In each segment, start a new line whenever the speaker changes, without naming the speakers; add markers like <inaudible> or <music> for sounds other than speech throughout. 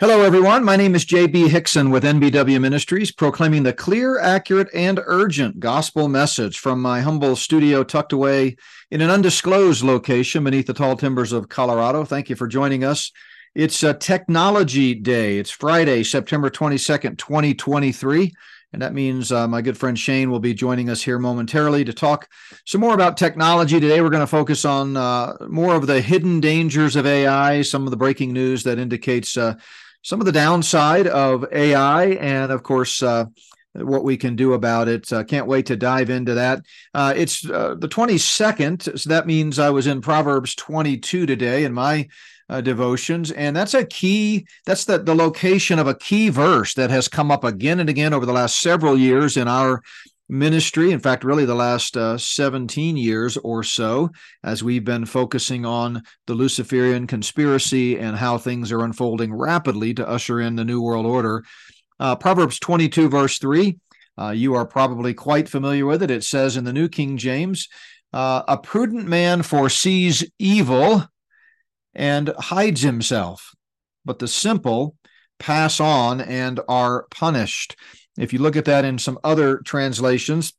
Hello, everyone. My name is J.B. Hixson with NBW Ministries, proclaiming the clear, accurate, and urgent gospel message from my humble studio tucked away in an undisclosed location beneath the tall timbers of Colorado. Thank you for joining us. It's a Technology Day. It's Friday, September 22nd, 2023. And that means uh, my good friend Shane will be joining us here momentarily to talk some more about technology. Today, we're going to focus on uh, more of the hidden dangers of AI, some of the breaking news that indicates uh, some of the downside of AI, and of course, uh, what we can do about it. Uh, can't wait to dive into that. Uh, it's uh, the 22nd, so that means I was in Proverbs 22 today in my uh, devotions, and that's a key. That's the the location of a key verse that has come up again and again over the last several years in our ministry. In fact, really the last uh, 17 years or so, as we've been focusing on the Luciferian conspiracy and how things are unfolding rapidly to usher in the New World Order. Uh, Proverbs 22, verse 3, uh, you are probably quite familiar with it. It says in the New King James, uh, a prudent man foresees evil and hides himself, but the simple pass on and are punished. If you look at that in some other translations,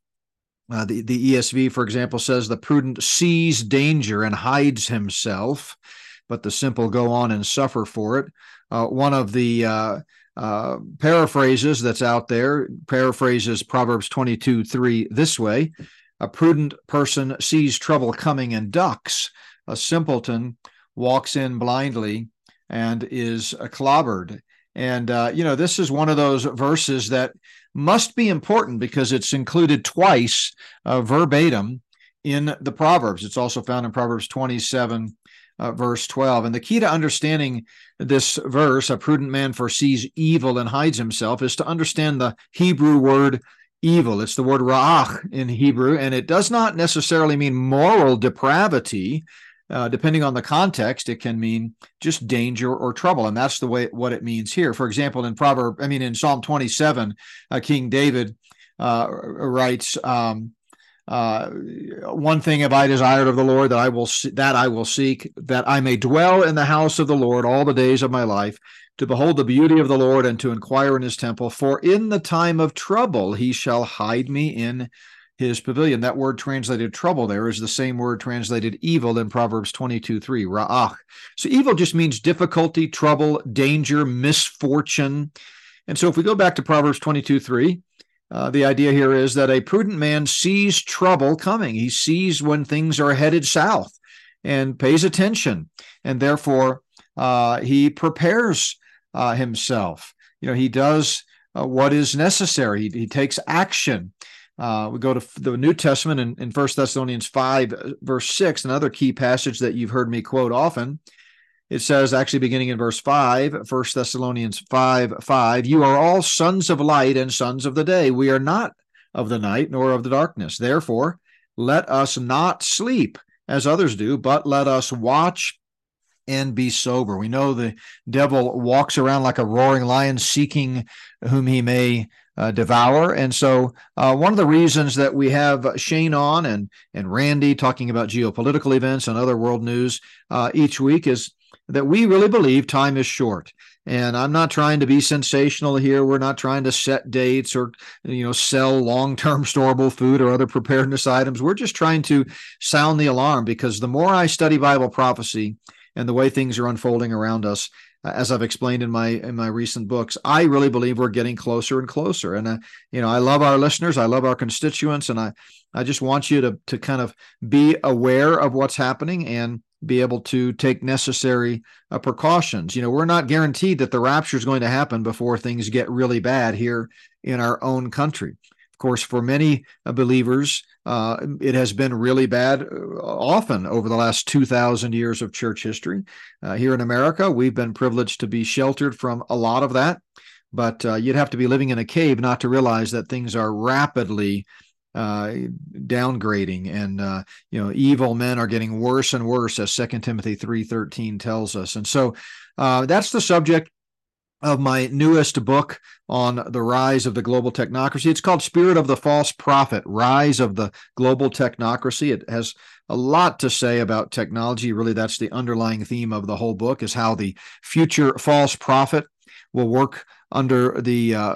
uh, the, the ESV, for example, says the prudent sees danger and hides himself, but the simple go on and suffer for it. Uh, one of the uh, uh paraphrases that's out there paraphrases Proverbs 22 3 this way A prudent person sees trouble coming and ducks, a simpleton walks in blindly and is clobbered. And, uh, you know, this is one of those verses that must be important because it's included twice uh, verbatim in the Proverbs. It's also found in Proverbs 27, uh, verse 12. And the key to understanding this verse, a prudent man foresees evil and hides himself, is to understand the Hebrew word evil. It's the word ra'ach in Hebrew, and it does not necessarily mean moral depravity uh, depending on the context, it can mean just danger or trouble, and that's the way what it means here. For example, in Proverb, I mean in Psalm 27, uh, King David uh, writes, um, uh, "One thing have I desired of the Lord that I will that I will seek, that I may dwell in the house of the Lord all the days of my life." To behold the beauty of the Lord and to inquire in his temple, for in the time of trouble he shall hide me in his pavilion. That word translated trouble there is the same word translated evil in Proverbs 22 3, ra'ach. So evil just means difficulty, trouble, danger, misfortune. And so if we go back to Proverbs 22 3, uh, the idea here is that a prudent man sees trouble coming. He sees when things are headed south and pays attention. And therefore, uh, he prepares uh, himself. You know, he does uh, what is necessary, he, he takes action. Uh, we go to the New Testament in, in 1 Thessalonians 5, uh, verse 6, another key passage that you've heard me quote often. It says, actually beginning in verse 5, 1 Thessalonians 5, 5, you are all sons of light and sons of the day. We are not of the night nor of the darkness. Therefore, let us not sleep as others do, but let us watch and be sober. We know the devil walks around like a roaring lion seeking whom he may uh, devour. And so, uh, one of the reasons that we have Shane on and and Randy talking about geopolitical events and other world news uh, each week is that we really believe time is short. And I'm not trying to be sensational here. We're not trying to set dates or you know sell long-term <laughs> storable food or other preparedness items. We're just trying to sound the alarm because the more I study Bible prophecy and the way things are unfolding around us, as I've explained in my in my recent books, I really believe we're getting closer and closer. And uh, you know, I love our listeners, I love our constituents, and I I just want you to to kind of be aware of what's happening and be able to take necessary uh, precautions. You know, we're not guaranteed that the rapture is going to happen before things get really bad here in our own country. Course, for many uh, believers, uh, it has been really bad uh, often over the last 2,000 years of church history. Uh, here in America, we've been privileged to be sheltered from a lot of that, but uh, you'd have to be living in a cave not to realize that things are rapidly uh, downgrading and you know evil men are getting worse and worse as Second timothy 3.13 tells us and so that's the subject of my newest book on the rise of the global technocracy. It's called Spirit of the False Prophet Rise of the Global Technocracy. It has a lot to say about technology. Really, that's the underlying theme of the whole book is how the future false prophet will work under the uh,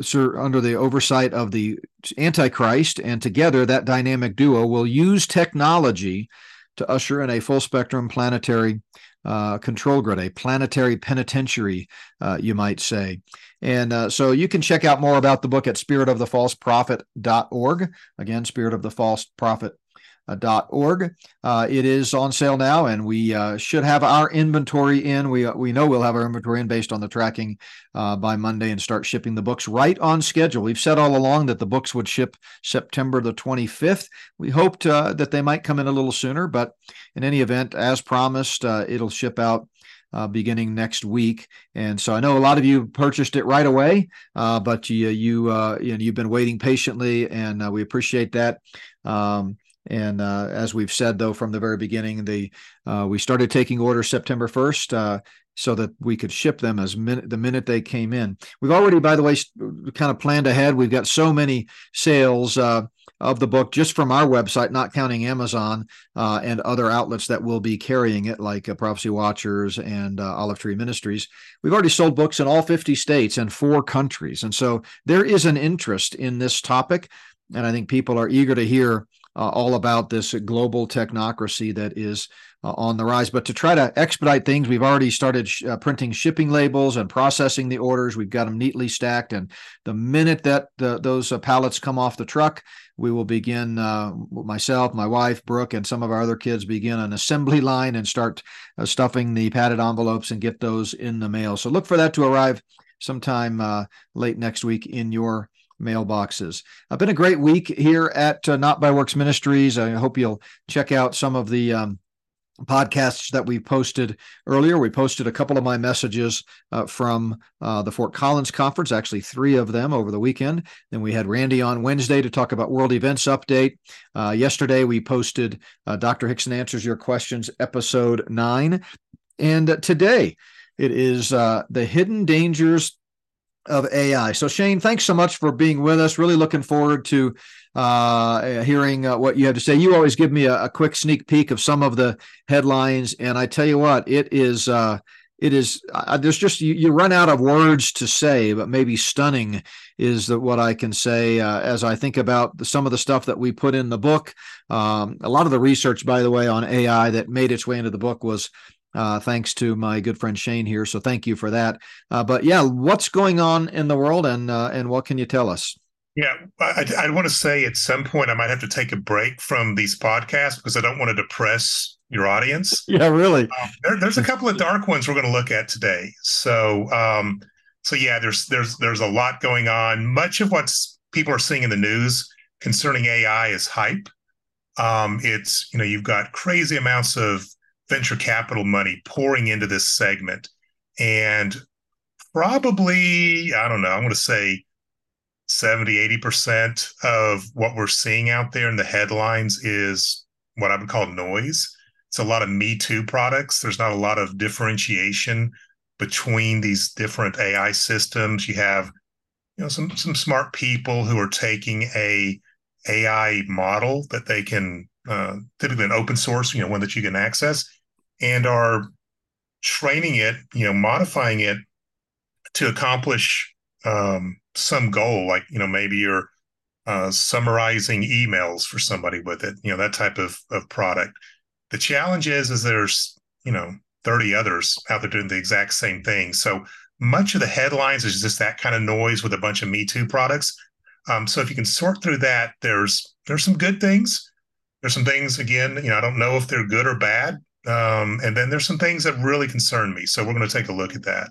sir, under the oversight of the Antichrist, and together that dynamic duo will use technology to usher in a full spectrum planetary uh, control grid, a planetary penitentiary, uh, you might say. And uh, so you can check out more about the book at spiritofthefalseprophet.org. Again, Spirit uh, org. Uh, it is on sale now, and we uh, should have our inventory in. We we know we'll have our inventory in based on the tracking uh, by Monday and start shipping the books right on schedule. We've said all along that the books would ship September the 25th. We hoped uh, that they might come in a little sooner, but in any event, as promised, uh, it'll ship out. beginning next week, and so I know a lot of you purchased it right away, but you you you know, you've been waiting patiently, and we appreciate that. Um, and uh, as we've said, though, from the very beginning, the uh, we started taking orders September 1st uh, so that we could ship them as min- the minute they came in. We've already, by the way, kind of planned ahead. We've got so many sales uh, of the book just from our website, not counting Amazon uh, and other outlets that will be carrying it, like uh, Prophecy Watchers and Olive Tree Ministries. We've already sold books in all 50 states and four countries. And so there is an interest in this topic. And I think people are eager to hear uh, all about this global technocracy that is uh, on the rise. But to try to expedite things, we've already started sh- uh, printing shipping labels and processing the orders. We've got them neatly stacked, and the minute that the, those uh, pallets come off the truck, we will begin. Uh, myself, my wife, Brooke, and some of our other kids begin an assembly line and start uh, stuffing the padded envelopes and get those in the mail. So look for that to arrive sometime late next week in your mailboxes. It's been a great week here at uh, Not by Works Ministries. I hope you'll check out some of the um, podcasts that we posted earlier. We posted a couple of my messages uh, from uh, the Fort Collins conference, actually three of them over the weekend. Then we had Randy on Wednesday to talk about World Events Update. Uh, yesterday we posted uh, Dr. Hixson Answers Your Questions, episode nine. And today it is uh, the hidden dangers of AI. So, Shane, thanks so much for being with us. Really looking forward to uh, hearing uh, what you have to say. You always give me a, a, quick sneak peek of some of the headlines, and I tell you what, it is. Uh, it is there's just you, you, run out of words to say but maybe stunning is the, what i can say uh, as i think about the, some of the stuff that we put in the book um, a lot of the research by the way on ai that made its way into the book was uh, thanks to my good friend Shane here. So thank you for that. Uh, but yeah, what's going on in the world, and uh, and what can you tell us?
Yeah, I, I want to say at some point I might have to take a break from these podcasts because I don't want to depress your audience. <laughs>
Yeah, really.
Um, there, there's a couple of dark ones we're going to look at today. So, um, so yeah, there's there's there's a lot going on. Much of what people are seeing in the news concerning AI is hype. Um, it's you know you've got crazy amounts of venture capital money pouring into this segment. And probably, I don't know, I'm going to say 70, 80% of what we're seeing out there in the headlines is what I would call noise. It's a lot of Me Too products. There's not a lot of differentiation between these different AI systems. You have, you know, some some smart people who are taking a AI model that they can uh, typically an open source, you know, one that you can access, and are training it, you know, modifying it to accomplish um, some goal, like you know, maybe you're uh, summarizing emails for somebody with it, you know, that type of of product. The challenge is, is there's you know 30 others out there doing the exact same thing. So much of the headlines is just that kind of noise with a bunch of Me Too products. Um, so if you can sort through that, there's there's some good things. There's some things again, you know, I don't know if they're good or bad. Um, and then there's some things that really concern me. So we're going to take a look at that.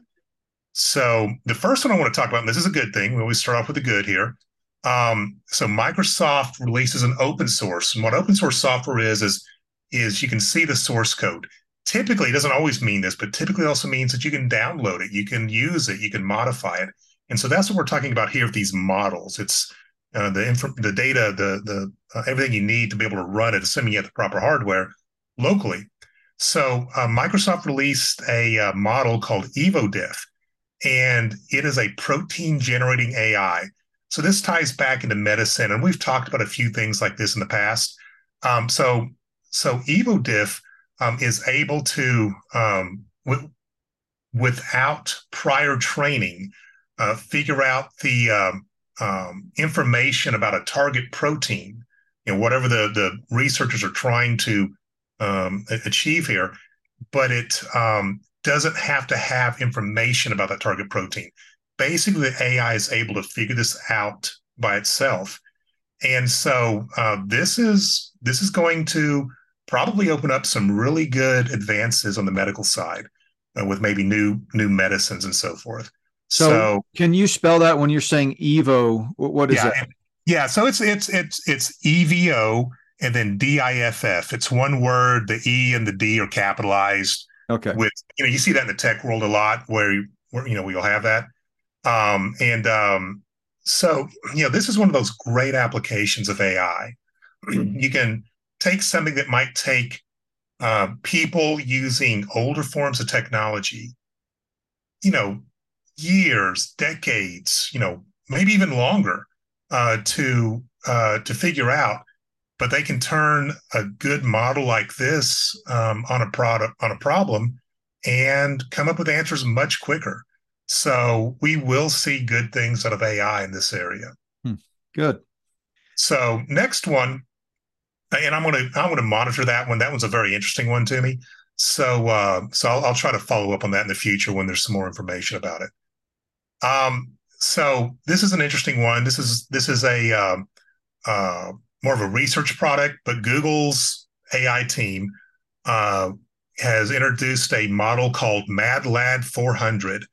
So the first one I want to talk about, and this is a good thing. We always start off with the good here. Um, so Microsoft releases an open source, and what open source software is is is you can see the source code. Typically, it doesn't always mean this, but typically also means that you can download it, you can use it, you can modify it, and so that's what we're talking about here with these models. It's uh, the inf- the data, the the uh, everything you need to be able to run it, assuming you have the proper hardware locally. So uh, Microsoft released a uh, model called EvoDiff, and it is a protein generating AI. So this ties back into medicine, and we've talked about a few things like this in the past. Um, so so EvoDiff um, is able to um, w- without prior training, uh, figure out the um, um, information about a target protein, you know, whatever the the researchers are trying to um, achieve here, but it um, doesn't have to have information about that target protein. Basically, the AI is able to figure this out by itself, and so uh, this is this is going to probably open up some really good advances on the medical side uh, with maybe new new medicines and so forth.
So, so, can you spell that when you're saying Evo? What is
yeah,
that?
Yeah, so it's it's it's it's EVO and then DIFF. It's one word. The E and the D are capitalized.
Okay.
With you know, you see that in the tech world a lot, where where you know we'll have that. Um, and um, so you know, this is one of those great applications of AI. <clears throat> you can take something that might take uh, people using older forms of technology, you know, years, decades, you know, maybe even longer uh, to uh, to figure out. But they can turn a good model like this um, on a product on a problem and come up with answers much quicker. So we will see good things out of AI in this area.
Hmm. Good.
So next one, and I'm gonna I'm gonna monitor that one. That one's a very interesting one to me. So uh, so I'll, I'll try to follow up on that in the future when there's some more information about it. Um, so this is an interesting one. This is this is a um, uh, more of a research product, but Google's AI team uh, has introduced a model called MadLad 400.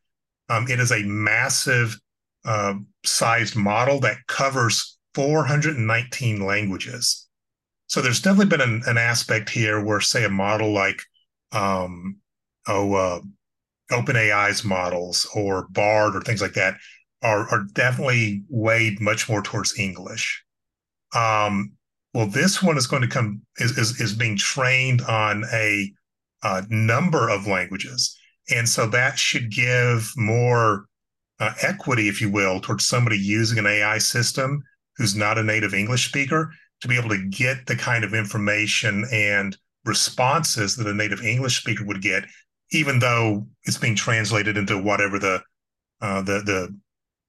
Um, it is a massive uh, sized model that covers 419 languages. So there's definitely been an, an aspect here where, say, a model like um, oh uh, OpenAI's models or Bard or things like that are, are definitely weighed much more towards English. Um, well, this one is going to come is is, is being trained on a, number of languages, and so that should give more uh, equity, if you will, towards somebody using an AI system who's not a native English speaker to be able to get the kind of information and responses that a native English speaker would get even though it's being translated into whatever the uh, the the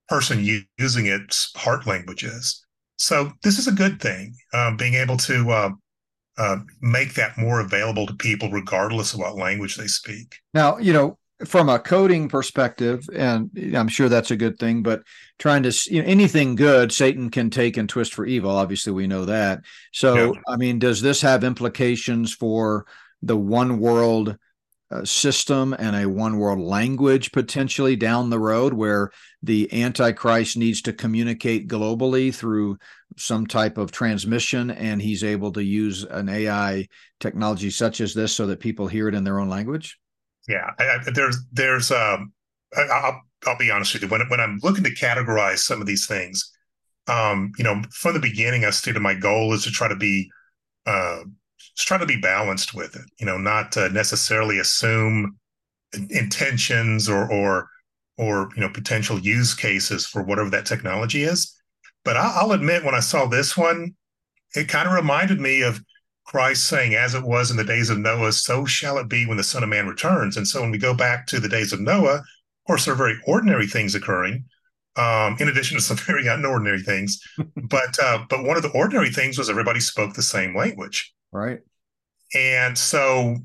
person using its heart language is. So this is a good thing, um, being able to uh, uh, make that more available to people, regardless of what language they speak.
Now, you know, from a coding perspective, and I'm sure that's a good thing, but trying to you know, anything good, Satan can take and twist for evil. Obviously, we know that. So, yeah. I mean, does this have implications for the one world system and a one world language potentially down the road where the antichrist needs to communicate globally through some type of transmission and he's able to use an ai technology such as this so that people hear it in their own language?
Yeah I, I, there's there's um I, will I'll be honest with you. When, when i'm looking to categorize some of these things um you know from the beginning i stated my goal is to try to be uh just try to be balanced with it. You know, not necessarily assume intentions or or or you know potential use cases for whatever that technology is. But I'll admit, when I saw this one, it kind of reminded me of Christ saying, "As it was in the days of Noah, so shall it be when the Son of Man returns." And so, when we go back to the days of Noah, of course, there are very ordinary things occurring, um, in addition to some <laughs> very unordinary things. but uh, but one of the ordinary things was everybody spoke the same language.
Right.
And so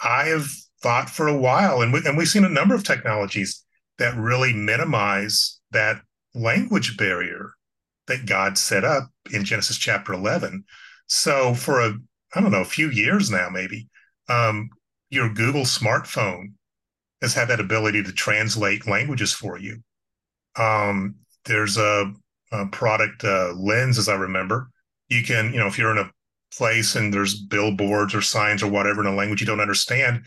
I have thought for a while, and, we, and we've seen a number of technologies that really minimize that language barrier that God set up in Genesis chapter 11. So for a, I don't know, a few years now, maybe, um, your Google smartphone has had that ability to translate languages for you. Um, there's a, a product, uh, Lens, as I remember. You can, you know, if you're in a place and there's billboards or signs or whatever in a language you don't understand,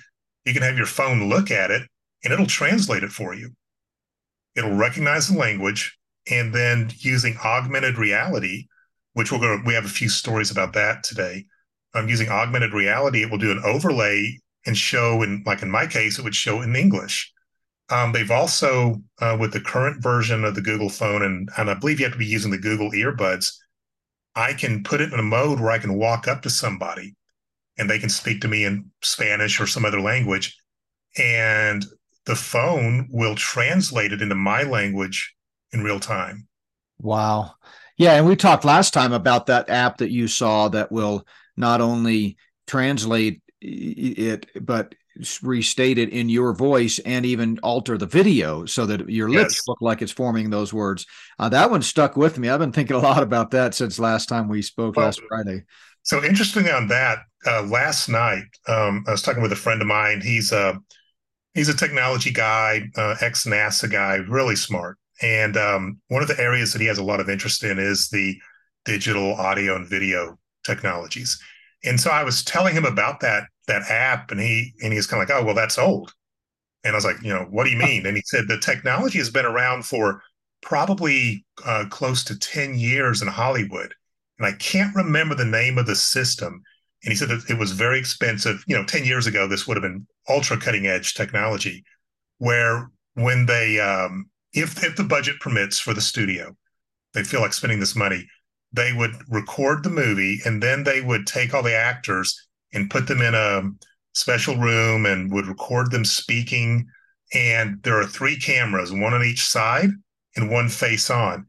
you can have your phone look at it and it'll translate it for you. It'll recognize the language and then using augmented reality, which going to, we have a few stories about that today. Um, using augmented reality, it will do an overlay and show in, like in my case, it would show in English. Um, they've also, uh, with the current version of the Google phone, and, and I believe you have to be using the Google earbuds, I can put it in a mode where I can walk up to somebody and they can speak to me in Spanish or some other language. And the phone will translate it into my language in real time.
Wow. Yeah, and we talked last time about that app that you saw that will not only translate it but restate it in your voice and even alter the video so that your yes. lips look like it's forming those words. Uh, that one stuck with me. I've been thinking a lot about that since last time we spoke well, last Friday.
So interesting on that. Uh, last night, um, I was talking with a friend of mine. He's a he's a technology guy, uh, ex NASA guy, really smart. And um, one of the areas that he has a lot of interest in is the digital audio and video technologies. And so I was telling him about that that app, and he and he's kind of like, "Oh, well, that's old." And I was like, "You know, what do you mean?" And he said the technology has been around for probably uh, close to ten years in Hollywood, and I can't remember the name of the system. And he said that it was very expensive. You know, ten years ago, this would have been ultra cutting edge technology, where when they um, if if the budget permits for the studio, they feel like spending this money, they would record the movie and then they would take all the actors and put them in a special room and would record them speaking. And there are three cameras, one on each side and one face on.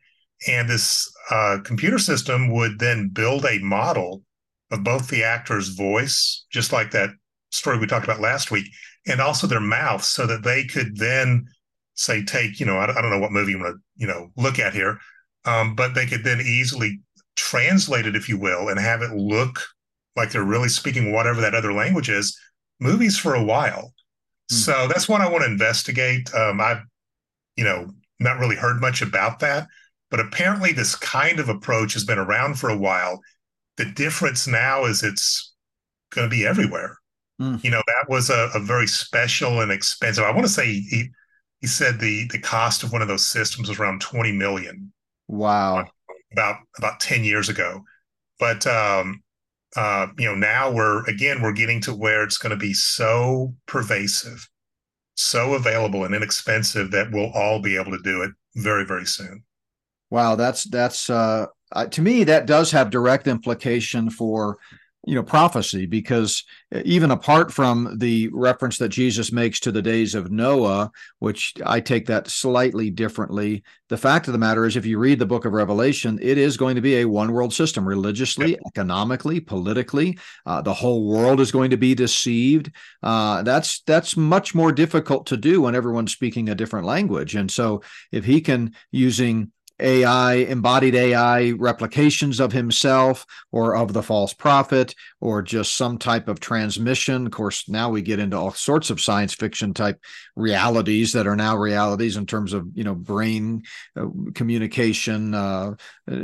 And this uh, computer system would then build a model of both the actor's voice, just like that story we talked about last week, and also their mouth, so that they could then say take you know I, I don't know what movie you want to you know look at here, um, but they could then easily translate it, if you will, and have it look like they're really speaking whatever that other language is. Movies for a while, mm. so that's what I want to investigate. Um, I've you know not really heard much about that, but apparently this kind of approach has been around for a while. The difference now is it's going to be everywhere. Mm. You know, that was a, a, very special and expensive. I want to say he he said the the cost of one of those systems was around 20 million.
Wow.
About about 10 years ago. But um uh you know now we're again we're getting to where it's going to be so pervasive, so available and inexpensive that we'll all be able to do it very very soon.
Wow, that's that's uh to me that does have direct implication for you know prophecy because even apart from the reference that Jesus makes to the days of Noah which I take that slightly differently the fact of the matter is if you read the book of Revelation it is going to be a one world system religiously economically politically uh, the whole world is going to be deceived. Uh, that's that's much more difficult to do when everyone's speaking a different language. And so if he can using AI, embodied AI replications of himself or of the false prophet or just some type of transmission. Of course, now we get into all sorts of science fiction type realities that are now realities in terms of, you know, brain uh, communication, uh,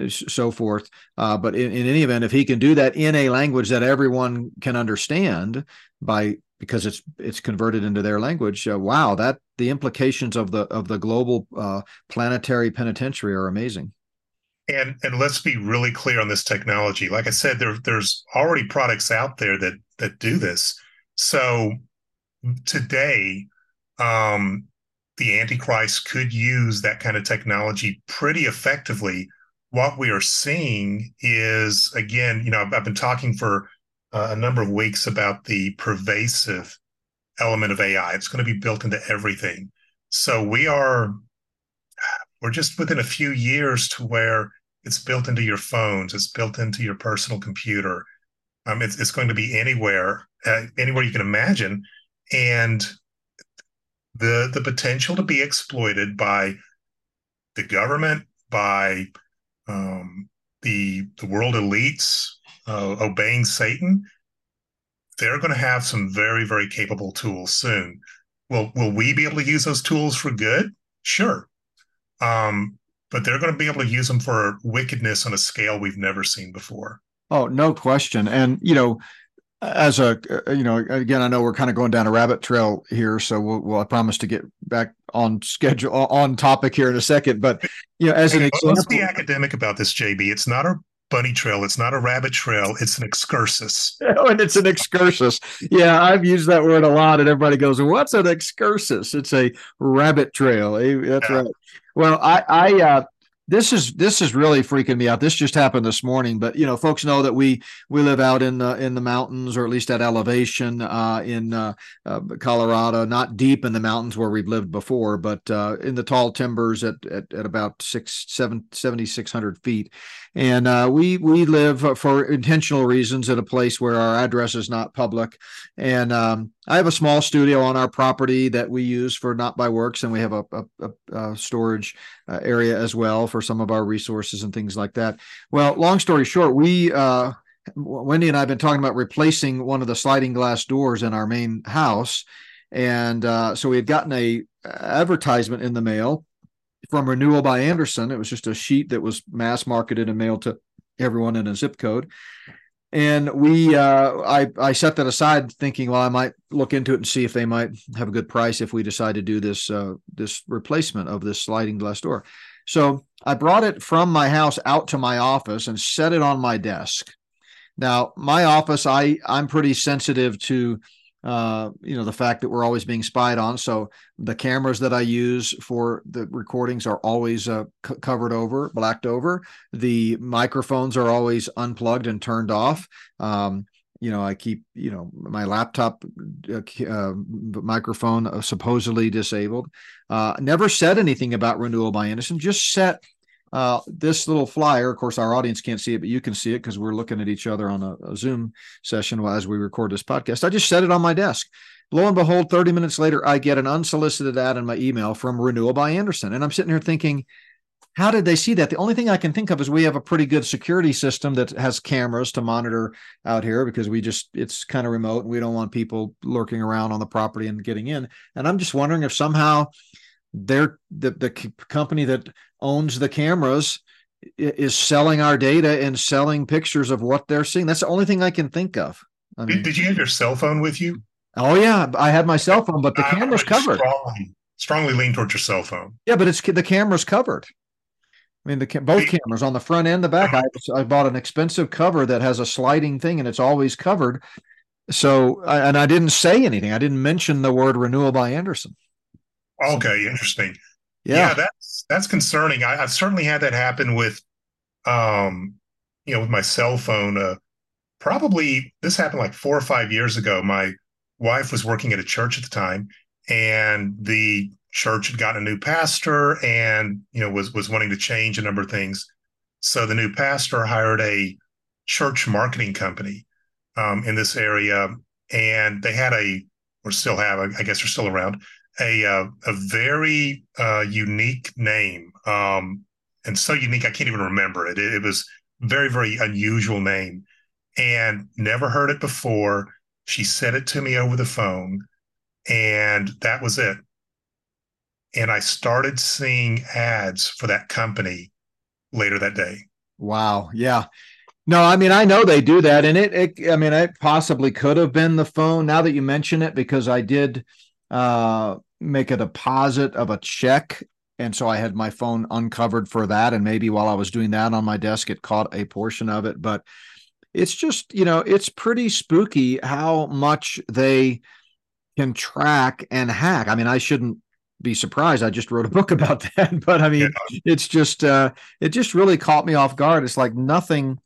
so forth. Uh, but in, in any event, if he can do that in a language that everyone can understand by because it's it's converted into their language. Uh, wow, that the implications of the of the global uh, planetary penitentiary are amazing.
And and let's be really clear on this technology. Like I said, there there's already products out there that that do this. So today, um, the Antichrist could use that kind of technology pretty effectively. What we are seeing is again, you know, I've, I've been talking for uh, a number of weeks about the pervasive element of AI. It's going to be built into everything. So we are we're just within a few years to where it's built into your phones, it's built into your personal computer. Um, it's, it's going to be anywhere, uh, anywhere you can imagine, and the the potential to be exploited by the government, by um, the the world elites, uh, obeying Satan, they're going to have some very, very capable tools soon. Will Will we be able to use those tools for good? Sure, um, but they're going to be able to use them for wickedness on a scale we've never seen before.
Oh, no question. And you know, as a uh, you know, again, I know we're kind of going down a rabbit trail here, so we'll, we'll I promise to get back on schedule on topic here in a second. But you know, as an example,
let's be academic about this, JB. It's not a bunny trail. It's not a rabbit trail. It's an excursus. <laughs>
Oh, and it's an excursus. Yeah, I've used that word a lot, and everybody goes, "What's an excursus?" It's a rabbit trail. Eh, that's yeah. right. Well, I, I, uh, this is this is really freaking me out. This just happened this morning, but you know, folks know that we we live out in the in the mountains, or at least at elevation uh, in uh, uh, Colorado, not deep in the mountains where we've lived before, but uh, in the tall timbers at at, at about six seven seventy six hundred feet, and uh, we we live for intentional reasons at a place where our address is not public, and um, I have a small studio on our property that we use for Not by Works, and we have a, a, a storage uh, area as well for some of our resources and things like that. Well, long story short, we uh, Wendy and I have been talking about replacing one of the sliding glass doors in our main house, and uh, so we had gotten a advertisement in the mail from Renewal by Andersen. It was just a sheet that was mass marketed and mailed to everyone in a zip code and we uh, I I set that aside thinking well I might look into it and see if they might have a good price if we decide to do this uh, this replacement of this sliding glass door. So I brought it from my house out to my office and set it on my desk. Now my office I I'm pretty sensitive to uh, you know the fact that we're always being spied on. So the cameras that i use for the recordings are always uh, c- covered over blacked over. The microphones are always unplugged and turned off. Um, you know i keep you know my laptop uh, uh microphone uh, supposedly disabled. Uh, never said anything about renewal by Andersen just set uh, this little flyer, of course, our audience can't see it, but you can see it because we're looking at each other on a, a Zoom session as we record this podcast. I just set it on my desk. Lo and behold, 30 minutes later, I get an unsolicited ad in my email from Renewal by Andersen. And I'm sitting here thinking, how did they see that? The only thing I can think of is we have a pretty good security system that has cameras to monitor out here because we just, it's kind of remote and we don't want people lurking around on the property and getting in. And I'm just wondering if somehow they're the, the company that owns the cameras is selling our data and selling pictures of what they're seeing. That's the only thing I can think of. I
mean, did, did, you have your cell phone with you?
Oh yeah, I had my cell phone, but the I camera's covered.
Strongly, strongly lean towards your cell phone.
Yeah, but it's the camera's covered. I mean, the both cameras on the front and the back. Uh-huh. I, I bought an expensive cover that has a sliding thing, and it's always covered. So, and I didn't say anything. I didn't mention the word renewal by Andersen.
Okay, interesting. Yeah, yeah that's that's concerning. I, have certainly had that happen with, um, you know, with my cell phone. Uh, probably this happened like four or five years ago. My wife was working at a church at the time, and the church had gotten a new pastor, and you know was was wanting to change a number of things. So the new pastor hired a church marketing company um, in this area, and they had a or still have, I guess they're still around a uh, a very uh, unique name, um, and so unique I can't even remember it. it. It was very very unusual name, and never heard it before. She said it to me over the phone, and that was it. And I started seeing ads for that company later that day.
Wow. Yeah. No, I mean I know they do that, and it, it I mean it possibly could have been the phone. Now that you mention it, because I did uh make a deposit of a check and so I had my phone uncovered for that. And maybe while I was doing that on my desk, it caught a portion of it. But it's just, you know, it's pretty spooky how much they can track and hack. I mean, I shouldn't be surprised. I just wrote a <laughs> book about that. <laughs> But I mean, yeah. it's just, uh, it just really caught me off guard. It's like nothing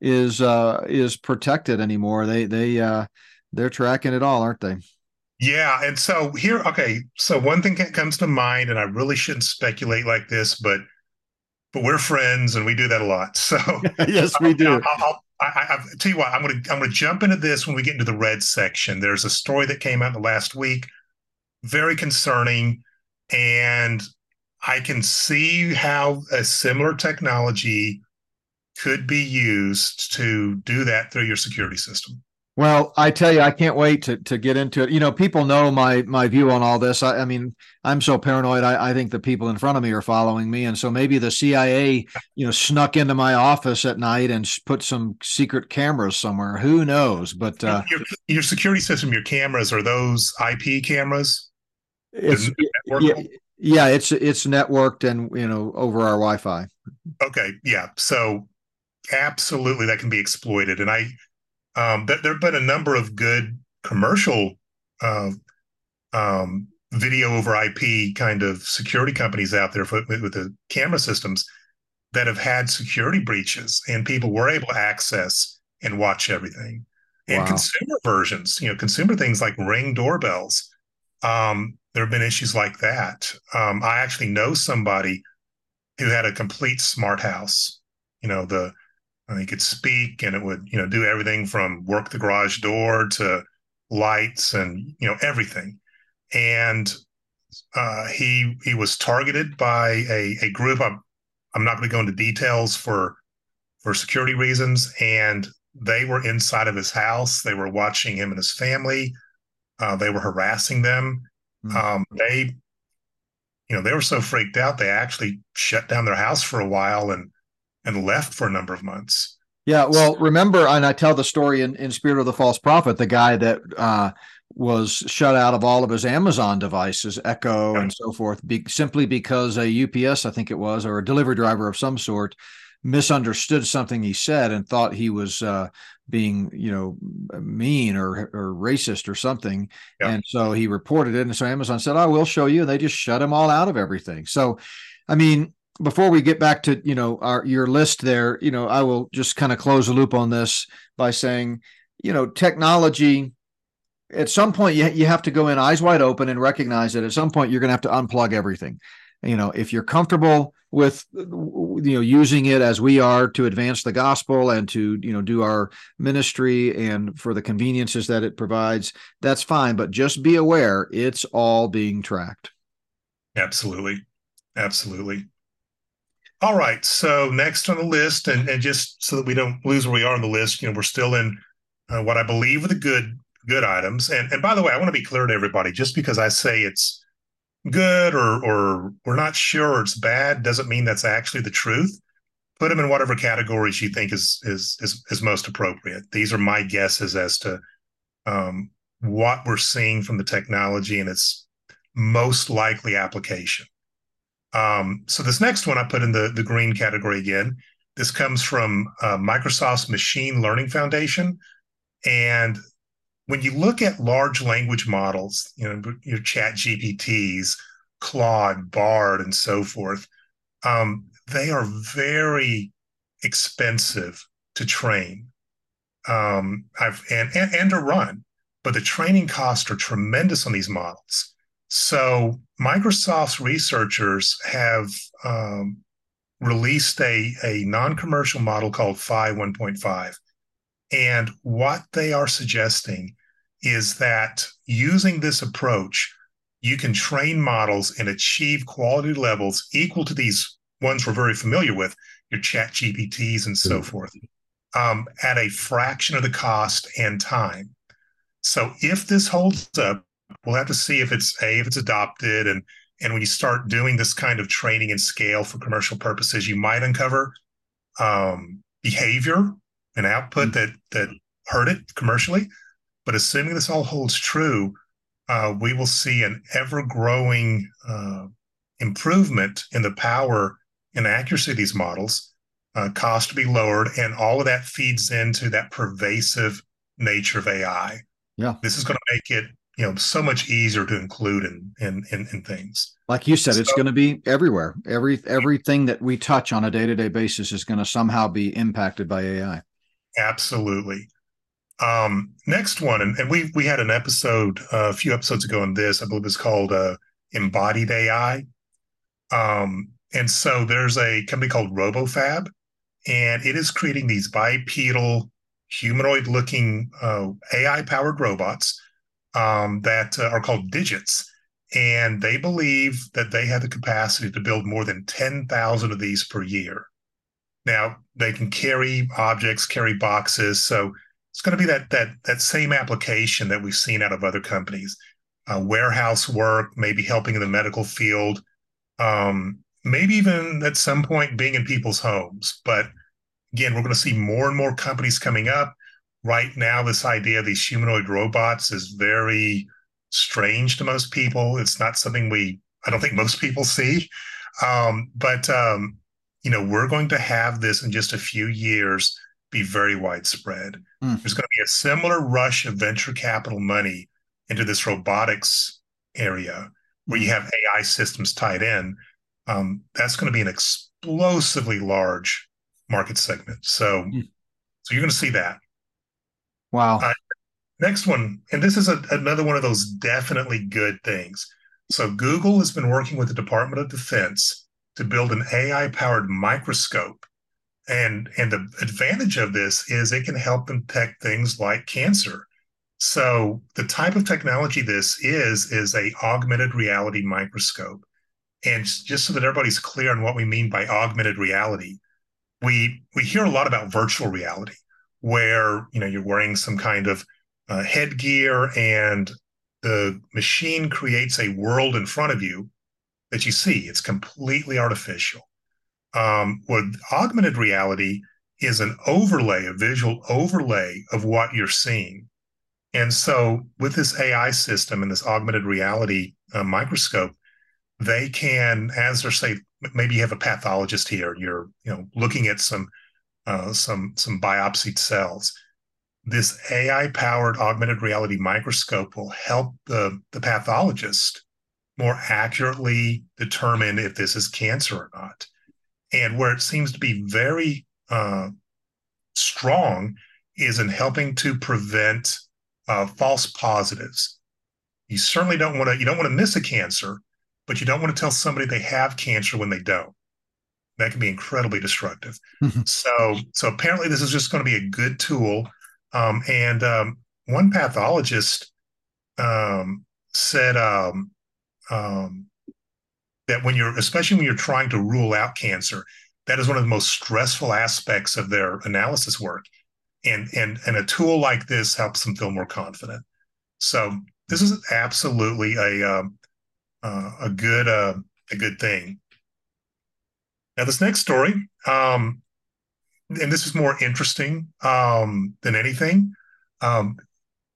is, uh, is protected anymore. They, they, uh, they're tracking it all, aren't they?
Yeah, and so here, okay, so one thing that comes to mind, and I really shouldn't speculate like this, but but we're friends and we do that a lot. <laughs> So <laughs>
yes, we do.
I'll, I'll, I, I, tell you what, I'm to I'm going to jump into this when we get into the red section. There's a story that came out in the last week, very concerning, and I can see how a similar technology could be used to do that through your security system.
Well, I tell you, I can't wait to to get into it. You know, people know my my view on all this. I, I mean, I'm so paranoid. I, I, think the people in front of me are following me, and so maybe the CIA, you know, snuck into my office at night and put some secret cameras somewhere. Who knows? But uh,
your, your security system, your cameras are those IP cameras.
It's yeah, yeah, it's it's networked and you know over our Wi-Fi.
Okay, yeah. So absolutely, that can be exploited, and I um, there, there have been a number of good commercial uh, um, video over IP kind of security companies out there for, with, with the camera systems. that have had security breaches and people were able to access and watch everything. And wow. consumer versions, you know, consumer things like ring doorbells. Um, there have been issues like that. Um, I actually know somebody who had a complete smart house. You know, the he could speak and it would, you know, do everything from work the garage door to lights and you know everything. And uh, he he was targeted by a, a group. I'm I'm not going to go into details for for security reasons. And they were inside of his house. They were watching him and his family. Uh, they were harassing them. Mm. Um, they, you know, they were so freaked out they actually shut down their house for a while and and left for a number of months.
Yeah, well, remember, and I tell the story in, in Spirit of the False Prophet, the guy that uh, was shut out of all of his Amazon devices, Echo and so forth, be, simply because a UPS, I think it was, or a delivery driver of some sort, misunderstood something he said and thought he was uh, being, you know, mean or or racist or something, and so he reported it. And so Amazon said, "I will show you," and they just shut him all out of everything. So, I mean, before we get back to you know our your list there, you know, I will just kind of close the loop on this by saying, you know, technology at some point you, you have to go in eyes wide open and recognize that at some point you're going to have to unplug everything. You know if you're comfortable with you know using it as we are to advance the gospel and to you know do our ministry and for the conveniences that it provides that's fine but just be aware it's all being tracked.
Absolutely. Absolutely all right so next on the list and, and just so that we don't lose where we are on the list you know we're still in uh, what i believe are the good good items. And and by the way, I want to be clear to everybody: just because I say it's good or or we're not sure it's bad doesn't mean that's actually the truth. Put them in whatever categories you think is is is, is most appropriate. These are my guesses as to um, what we're seeing from the technology and its most likely application. Um, so this next one I put in the the green category again. This comes from uh, Microsoft's Machine Learning Foundation, and when you look at large language models, you know, your ChatGPTs, Claude, Bard, and so forth, um, they are very expensive to train um, I've, and, and, and to run, but the training costs are tremendous on these models. So Microsoft's researchers have um, released a, a non-commercial model called Phi 1.5. And what they are suggesting is that using this approach, you can train models and achieve quality levels equal to these ones we're very familiar with, your ChatGPTs and so mm-hmm. forth, um, at a fraction of the cost and time. So if this holds up, we'll have to see if it's a if it's adopted and and when you start doing this kind of training and scale for commercial purposes, you might uncover um, behavior and output mm-hmm. that that hurt it commercially. But assuming this all holds true, uh, we will see an ever growing uh, improvement in the power and accuracy of these models, uh, cost to be lowered, and all of that feeds into that pervasive nature of AI.
Yeah,
this is going to make it you know so much easier to include in in in, in things.
Like you said, so, it's going to be everywhere. Every everything that we touch on a day to day basis is going to somehow be impacted by AI.
Absolutely. Um, next one, and, and we we had an episode uh, a few episodes ago on this. I believe it's called uh, Embodied AI. Um, and so there's a company called RoboFab, and it is creating these bipedal, humanoid-looking uh, AI-powered robots um, that uh, are called Digits. And they believe that they have the capacity to build more than 10,000 of these per year. Now, they can carry objects, carry boxes. So it's going to be that that that same application that we've seen out of other companies, uh, warehouse work, maybe helping in the medical field, um, maybe even at some point being in people's homes. But again, we're going to see more and more companies coming up. Right now, this idea of these humanoid robots is very strange to most people. It's not something we, I don't think most people see. Um, but um, you know, we're going to have this in just a few years be very widespread. Mm. There's going to be a similar rush of venture capital money into this robotics area where you hmm. have AI systems tied in. um, that's going to be an explosively large market segment. So, mm. so you're going to see that.
Wow. Uh,
next one, and this is a, another one of those definitely good things. So, Google has been working with the Department of Defense to build an AI powered microscope. And, and the advantage of this is it can help detect things like cancer. So the type of technology this is is a augmented reality microscope. And just so that everybody's clear on what we mean by augmented reality, we we hear a lot about virtual reality, where you know you're wearing some kind of uh, headgear and the machine creates a world in front of you that you see. It's completely artificial. Um, with augmented reality is an overlay, a visual overlay of what you're seeing. And so, with this AI system and this augmented reality uh, microscope, they can, as they're say, maybe you have a pathologist here, you're you know looking at some uh, some some biopsied cells. This AI-powered augmented reality microscope will help the the pathologist more accurately determine if this is cancer or not. And where it seems to be very uh, strong is in helping to prevent uh, false positives. You certainly don't want to you don't want to miss a cancer, but you don't want to tell somebody they have cancer when they don't. That can be incredibly destructive. Mm-hmm. So so apparently this is just going to be a good tool. Um, and um, one pathologist um, said um, um, that when you're, especially when you're trying to rule out cancer, that is one of the most stressful aspects of their analysis work. And and and a tool like this helps them feel more confident. So this is absolutely a um, uh, a good uh, a good thing. Now this next story, um, and this is more interesting um, than anything. Um,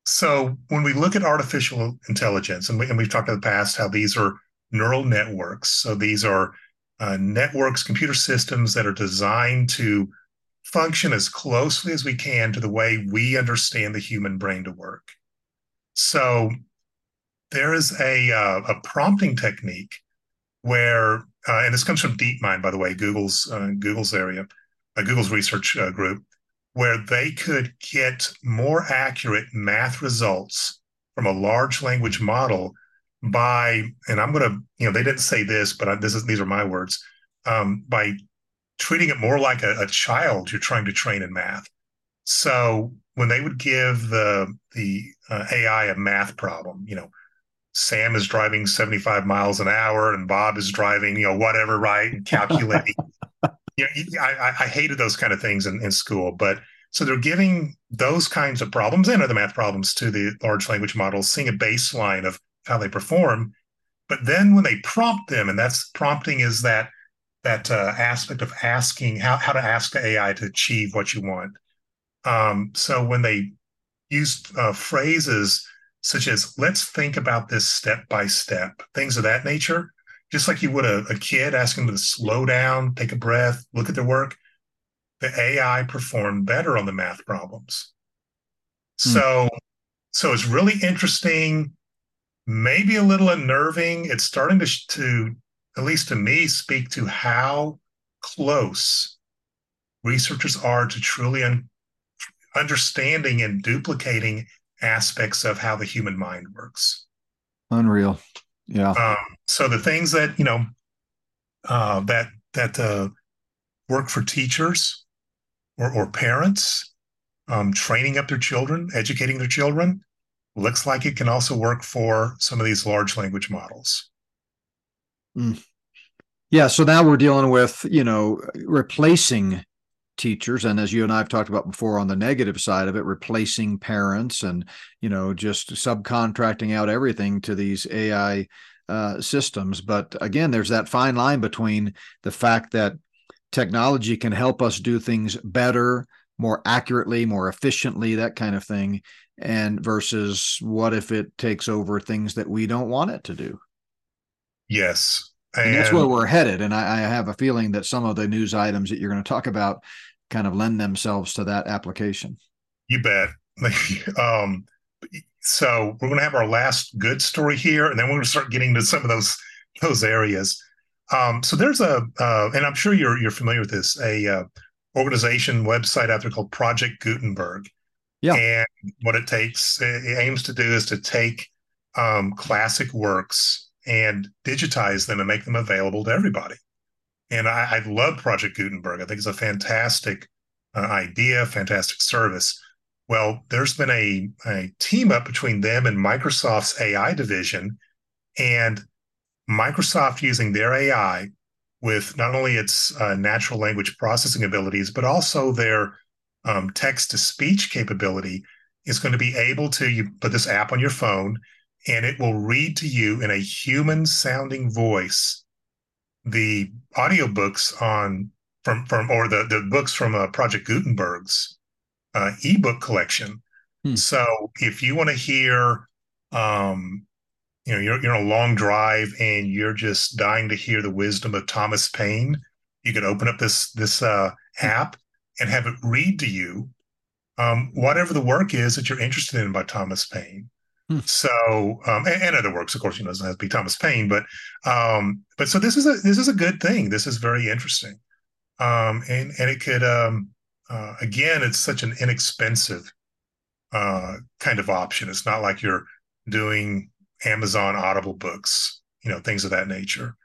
so when we look at artificial intelligence, and, we, we've talked in the past how these are neural networks. So these are uh, networks, computer systems that are designed to function as closely as we can to the way we understand the human brain to work. So there is a, uh, a prompting technique where, uh, and this comes from DeepMind, by the way, Google's uh, Google's area, uh, Google's research uh, group where they could get more accurate math results from a large language model by and i'm going to you know they didn't say this but I, this is these are my words um, by treating it more like a, a, child you're trying to train in math. So when they would give the the uh, ai a math problem you know sam is driving 75 miles an hour and bob is driving you know whatever right and calculating <laughs> yeah, I, I hated those kind of things in, in school, but so they're giving those kinds of problems and other math problems to the large language models, seeing a baseline of how they perform. But then when they prompt them, and that's prompting is that that uh, aspect of asking how, how to ask the AI to achieve what you want. Um, so when they use uh, phrases such as "Let's think about this step by step," things of that nature, just like you would a, a kid asking them to slow down, take a breath, look at their work, the AI performed better on the math problems. Hmm. So, so it's really interesting, maybe a little unnerving. It's starting to, to, at least to me, speak to how close researchers are to truly un- understanding and duplicating aspects of how the human mind works.
Unreal. Yeah.
Um, so the things that you know uh, that that uh, work for teachers or, or parents, um, training up their children, educating their children, looks like it can also work for some of these large language models.
Mm. Yeah. So now we're dealing with you know replacing teachers and as you and I've talked about before on the negative side of it replacing parents and you know just subcontracting out everything to these AI uh, systems. But again there's that fine line between the fact that technology can help us do things better more accurately more efficiently that kind of thing and versus what if it takes over things that we don't want it to do?
Yes
and, and that's where we're headed. And I, I, have a feeling that some of the news items that you're going to talk about kind of lend themselves to that application.
You bet. <laughs> um, so we're going to have our last good story here, and then we're going to start getting to some of those those areas. Um, so there's a, uh, and I'm sure you're you're familiar with this, a uh, organization website out there called Project Gutenberg.
Yeah.
And what it takes, it aims to do is to take um, classic works and digitize them and make them available to everybody. And I, I love Project Gutenberg. I think it's a fantastic uh, idea, fantastic service. Well, there's been a, a team up between them and Microsoft's AI division, and Microsoft using their AI with not only its uh, natural language processing abilities, but also their um, text to speech capability is going to be able to you put this app on your phone and it will read to you in a human sounding voice the audiobooks on from from or the the books from uh, Project Gutenberg's uh, ebook collection. Hmm. So if you want to hear, um, you know, you're you're on a long drive and you're just dying to hear the wisdom of Thomas Paine, you could open up this this uh, hmm. app and have it read to you um, whatever the work is that you're interested in by Thomas Paine. Hmm. So, um, and, and, other works, of course, you know, doesn't have to be Thomas Paine, but, um, but so this is a this is a good thing. This is very interesting, um, and and it could, um, uh, again, it's such an inexpensive uh, kind of option. It's not like you're doing Amazon Audible books, you know, things of that nature.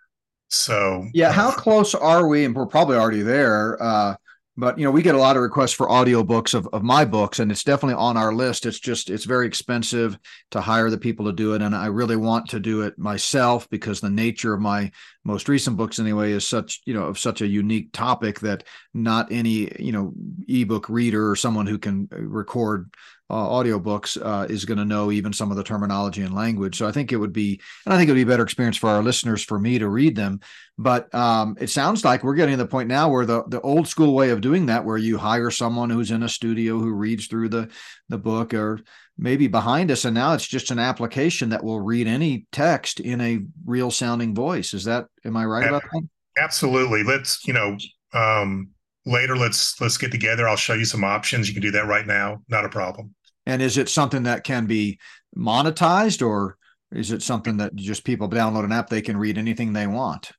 So,
yeah, uh, how close are we? And we're probably already there. Uh, but you know we get a lot of requests for audiobooks of, of my books and it's definitely on our list. It's just it's very expensive to hire the people to do it and i really want to do it myself because the nature of my most recent books anyway is such you know of such a unique topic that not any you know ebook reader or someone who can uh, record uh, audiobooks uh, is going to know even some of the terminology and language. So I think it would be, and I think it would be a better experience for our listeners for me to read them. But um, it sounds like we're getting to the point now where the the old school way of doing that, where you hire someone who's in a studio who reads through the the book, or maybe behind us, and now it's just an application that will read any text in a real sounding voice. Is that am I right about that?
Absolutely. Let's you know. Um later let's let's get together i'll show you some options you can do that right now not a problem
and is it something that can be monetized or is it something that just people download an app they can read anything they want?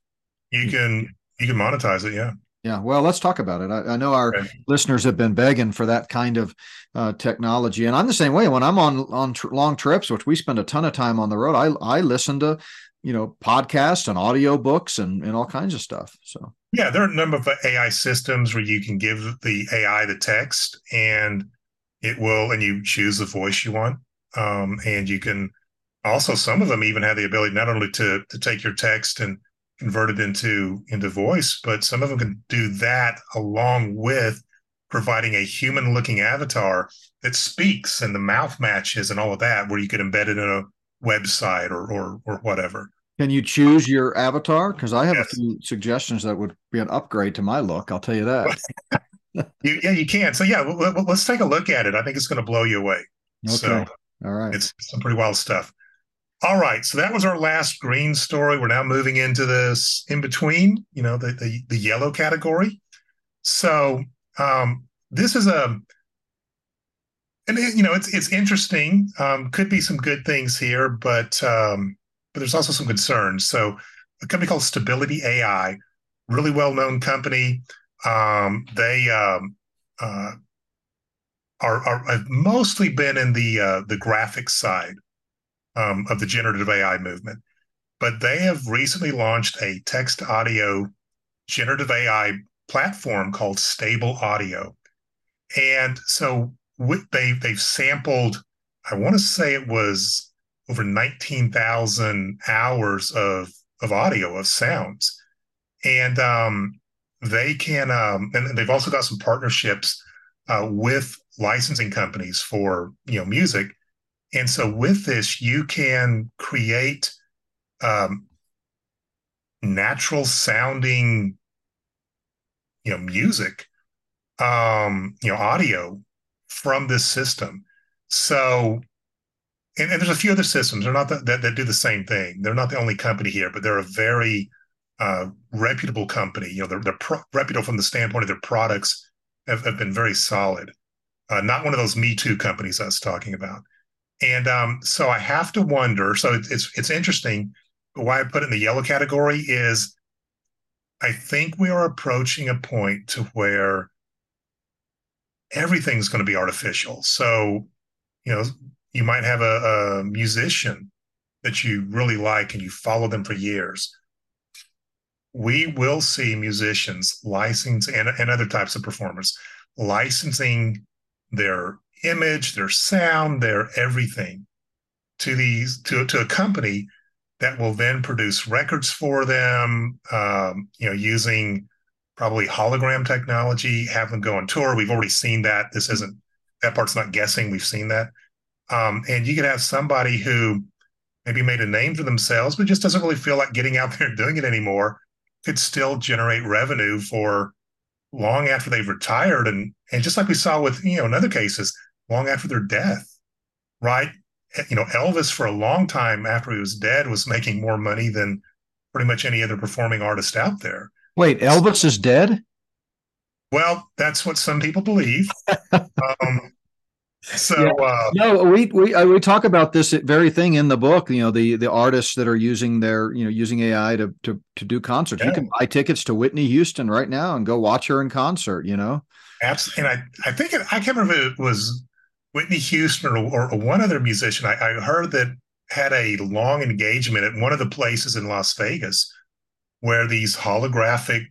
You can you can monetize it, yeah.
Yeah, well, let's talk about it. I, I know our okay. listeners have been begging for that kind of uh, technology, and I'm the same way. When I'm on on tr- long trips, which we spend a ton of time on the road, I I listen to you know podcasts and audio books and and all kinds of stuff. So
yeah, there are a number of AI systems where you can give the AI the text, and it will, and you choose the voice you want. Um, and you can also, some of them even have the ability not only to, to take your text and convert it into, into voice, but some of them can do that along with providing a human looking avatar that speaks and the mouth matches and all of that, where you could embed it in a website or, or, or whatever.
Can you choose your avatar? Because I have yes. a few suggestions that would be an upgrade to my look. I'll tell you that. <laughs>
you, yeah, you can. So yeah, let, us take a look at it. I think it's going to blow you away.
Okay. So All right.
It's some pretty wild stuff. All right. So that was our last green story. We're now moving into this in between, you know, the, the, the yellow category. So um, this is a, and it, you know, it's it's interesting. Um, could be some good things here, but um, but there's also some concerns. So a company called Stability AI, really well known company. Um, they um, uh, are, are have mostly been in the uh, the graphics side um, of the generative AI movement, but they have recently launched a text audio generative AI platform called Stable Audio, and so with, they they've sampled. I want to say it was over nineteen thousand hours of of audio of sounds, and um, they can, um, and they've also got some partnerships uh, with licensing companies for you know music, and so with this you can create um, natural sounding you know music, um, you know audio from this system. So and, and, there's a few other systems. They're not that, that, that do the same thing. They're not the only company here, but they're a very reputable company. You know, they're, they're pro- reputable from the standpoint of their products have, have been very solid. Uh, not one of those Me Too companies I was talking about. And um, so I have to wonder. So it's it's interesting. Why I put it in the yellow category is I think we are approaching a point to where everything's going to be artificial. So, you know, you might have a, a musician that you really like and you follow them for years. We will see musicians license and, and other types of performers licensing their image, their sound, their everything to these to, to a company that will then produce records for them, um, you know, using probably hologram technology, have them go on tour. We've already seen that. This isn't that part's not guessing. We've seen that. Um, and you could have somebody who maybe made a name for themselves, but just doesn't really feel like getting out there and doing it anymore, could still generate revenue for long after they've retired. And and just like we saw with, you know, in other cases, long after their death, right? You know, Elvis for a long time after he was dead was making more money than pretty much any other performing artist out there.
Wait, Elvis is dead?
Well, that's what some people believe. <laughs> um, <laughs> so yeah. uh,
no, we we uh, we talk about this very thing in the book. You know, the the artists that are using their you know using AI to to to do concerts. Yeah. You can buy tickets to Whitney Houston right now and go watch her in concert. You know,
absolutely. And I I think it, I can't remember if it was Whitney Houston or, or one other musician. I, I heard that had a long engagement at one of the places in Las Vegas where these holographic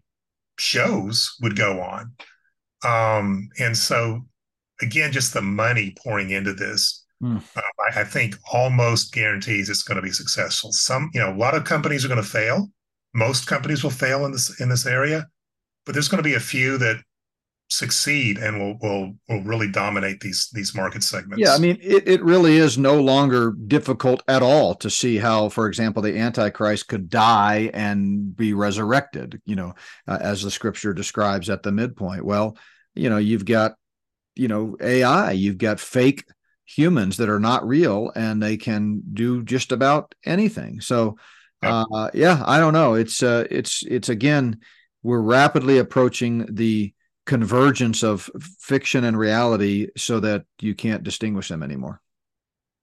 shows would go on. Um, and so, again, just the money pouring into this, mm. uh, I, I, think almost guarantees it's going to be successful. Some, you know, a lot of companies are going to fail. Most companies will fail in this in this area, but there's going to be a few that succeed and will will will really dominate these these market segments.
Yeah, I mean it, it really is no longer difficult at all to see how, for example, the Antichrist could die and be resurrected, you know, uh, as the scripture describes at the midpoint. Well, you know, you've got, you know, AI, you've got fake humans that are not real and they can do just about anything. So uh, yeah, I don't know. It's uh it's it's again, we're rapidly approaching the convergence of fiction and reality so that you can't distinguish them anymore.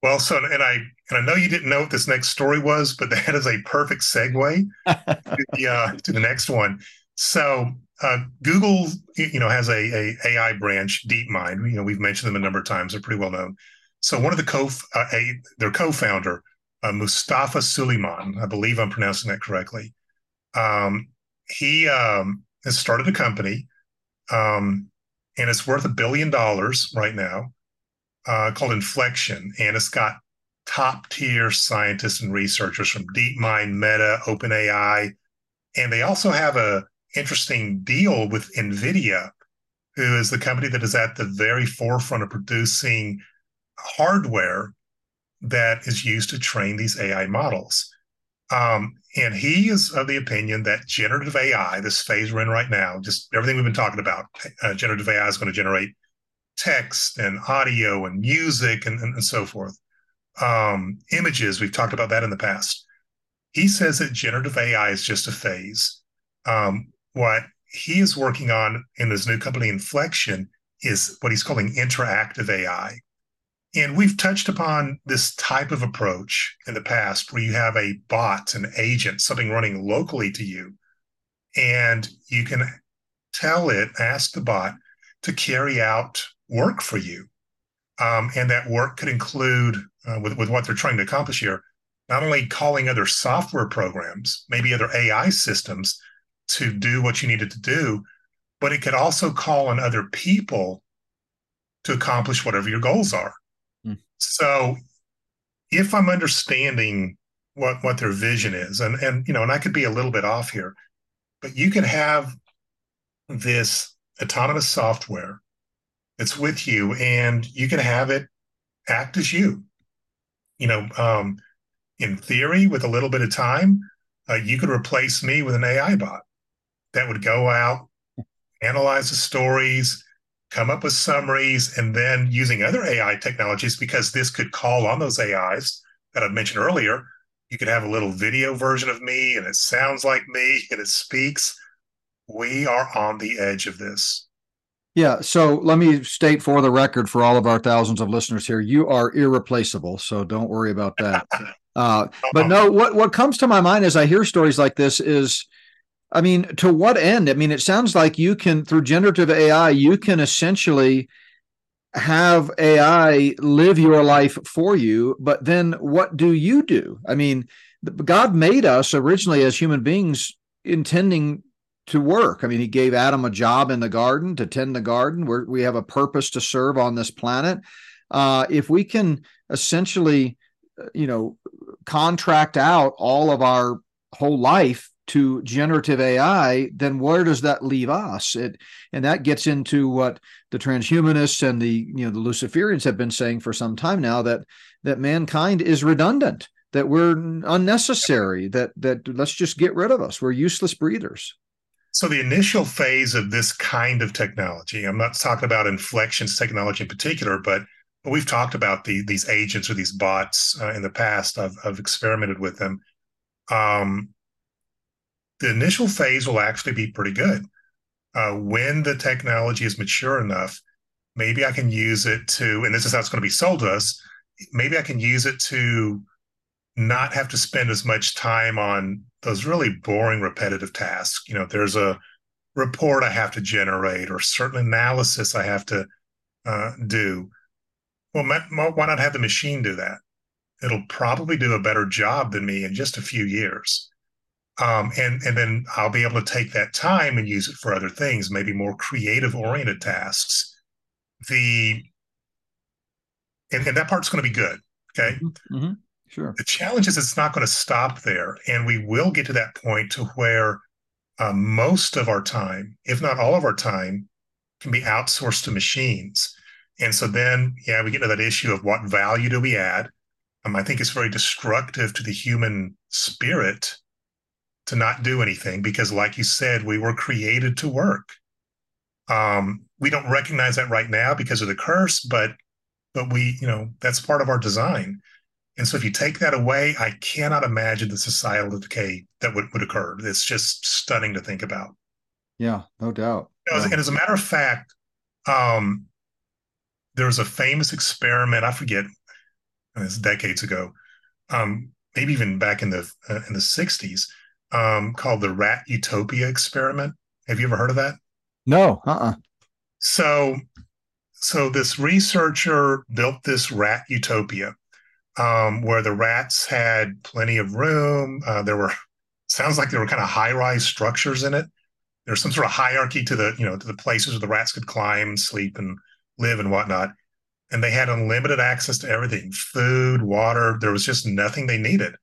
Well, so and I and I know you didn't know what this next story was, but <laughs> that is a perfect segue <laughs> to, the, uh, to the next one. So uh, Google, you know, has a, a AI branch, DeepMind. You know, we've mentioned them a number of times; they're pretty well known. So one of the co uh, a, their co-founder, uh, Mustafa Suleyman, I believe I'm pronouncing that correctly. Um, he um, has started a company um, and it's worth a billion dollars right now, uh, called Inflection, and it's got top tier scientists and researchers from DeepMind, Meta, OpenAI, and they also have a interesting deal with NVIDIA, who is the company that is at the very forefront of producing hardware that is used to train these AI models. Um, and he is of the opinion that generative AI, this phase we're in right now, just everything we've been talking about, uh, generative AI is going to generate text and audio and music and, and, and so forth. Um, images, we've talked about that in the past. He says that generative AI is just a phase. Um, what he is working on in his new company, Inflection, is what he's calling interactive AI. And we've touched upon this type of approach in the past where you have a bot, an agent, something running locally to you, and you can tell it, ask the bot to carry out work for you. Um, and that work could include, uh, with, with what they're trying to accomplish here, not only calling other software programs, maybe other AI systems to do what you needed to do, but it could also call on other people to accomplish whatever your goals are. So if I'm understanding what what their vision is, and and you know, and I could be a little bit off here, but you could have this autonomous software that's with you, and you can have it act as you. You know, um, in theory, with a little bit of time, uh, you could replace me with an AI bot that would go out, analyze the stories, come up with summaries, and then using other AI technologies, because this could call on those AIs that I mentioned earlier. You could have a little video version of me, and it sounds like me, and it speaks. We are on the edge of this.
Yeah. So let me state for the record for all of our thousands of listeners here, you are irreplaceable. So don't worry about that. <laughs> Uh, but no, what what comes to my mind as I hear stories like this is I mean, to what end? I mean, it sounds like you can, through generative AI, you can essentially have AI live your life for you. But then what do you do? I mean, God made us originally as human beings intending to work. I mean, he gave Adam a job in the garden to tend the garden. Where we have a purpose to serve on this planet. Uh, if we can essentially, uh, you know, contract out all of our whole life to generative AI, then where does that leave us? It and that gets into what the transhumanists and the you know the Luciferians have been saying for some time now that that mankind is redundant, that we're unnecessary, that that let's just get rid of us. We're useless breathers.
So the initial phase of this kind of technology, I'm not talking about inflections technology in particular, but we've talked about the, these agents or these bots uh, in the past. I've, I've experimented with them. Um, the initial phase will actually be pretty good. Uh, when the technology is mature enough, maybe I can use it to, and this is how it's going to be sold to us. Maybe I can use it to not have to spend as much time on those really boring, repetitive tasks. You know, there's a report I have to generate or certain analysis I have to uh, do. Well, why not have the machine do that? It'll probably do a better job than me in just a few years. Um, and and then I'll be able to take that time and use it for other things, maybe more creative oriented tasks. The and, and that part's going to be good. Okay.
Mm-hmm. mm-hmm. Sure.
The challenge is it's not going to stop there, and we will get to that point to where uh, most of our time, if not all of our time, can be outsourced to machines. And so then, yeah, we get to that issue of what value do we add? Um, I think it's very destructive to the human spirit to not do anything because, like you said, we were created to work. Um, we don't recognize that right now because of the curse, but but we, you know, that's part of our design. And so if you take that away, I cannot imagine the societal decay that would, would occur. It's just stunning to think about.
Yeah, no doubt.
You know,
yeah.
And as a matter of fact, um, there was a famous experiment. I forget, it's decades ago, um, maybe even back in the uh, in the '60s, um, called the Rat Utopia experiment. Have you ever heard of that?
No. Uh. Uh-uh.
So, so this researcher built this rat utopia, um, where the rats had plenty of room. Uh, there were sounds like there were kind of high rise structures in it. There's some sort of hierarchy to the you know to the places where the rats could climb, sleep, and live and whatnot. And they had unlimited access to everything food, water. There was just nothing they needed.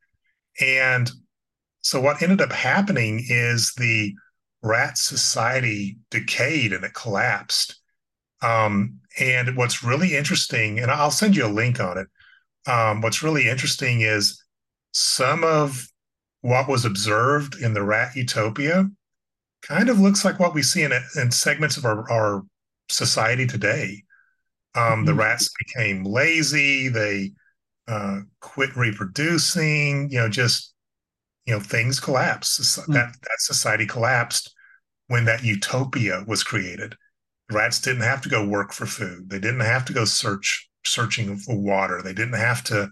And so what ended up happening is the rat society decayed and it collapsed. Um, and what's really interesting, and I'll send you a link on it. Um, what's really interesting is some of what was observed in the rat utopia kind of looks like what we see in, in segments of our, our society today. Um, mm-hmm. The rats became lazy. They uh, quit reproducing. You know, just you know, things collapsed. Mm-hmm. That that society collapsed when that utopia was created. Rats didn't have to go work for food. They didn't have to go search searching for water. They didn't have to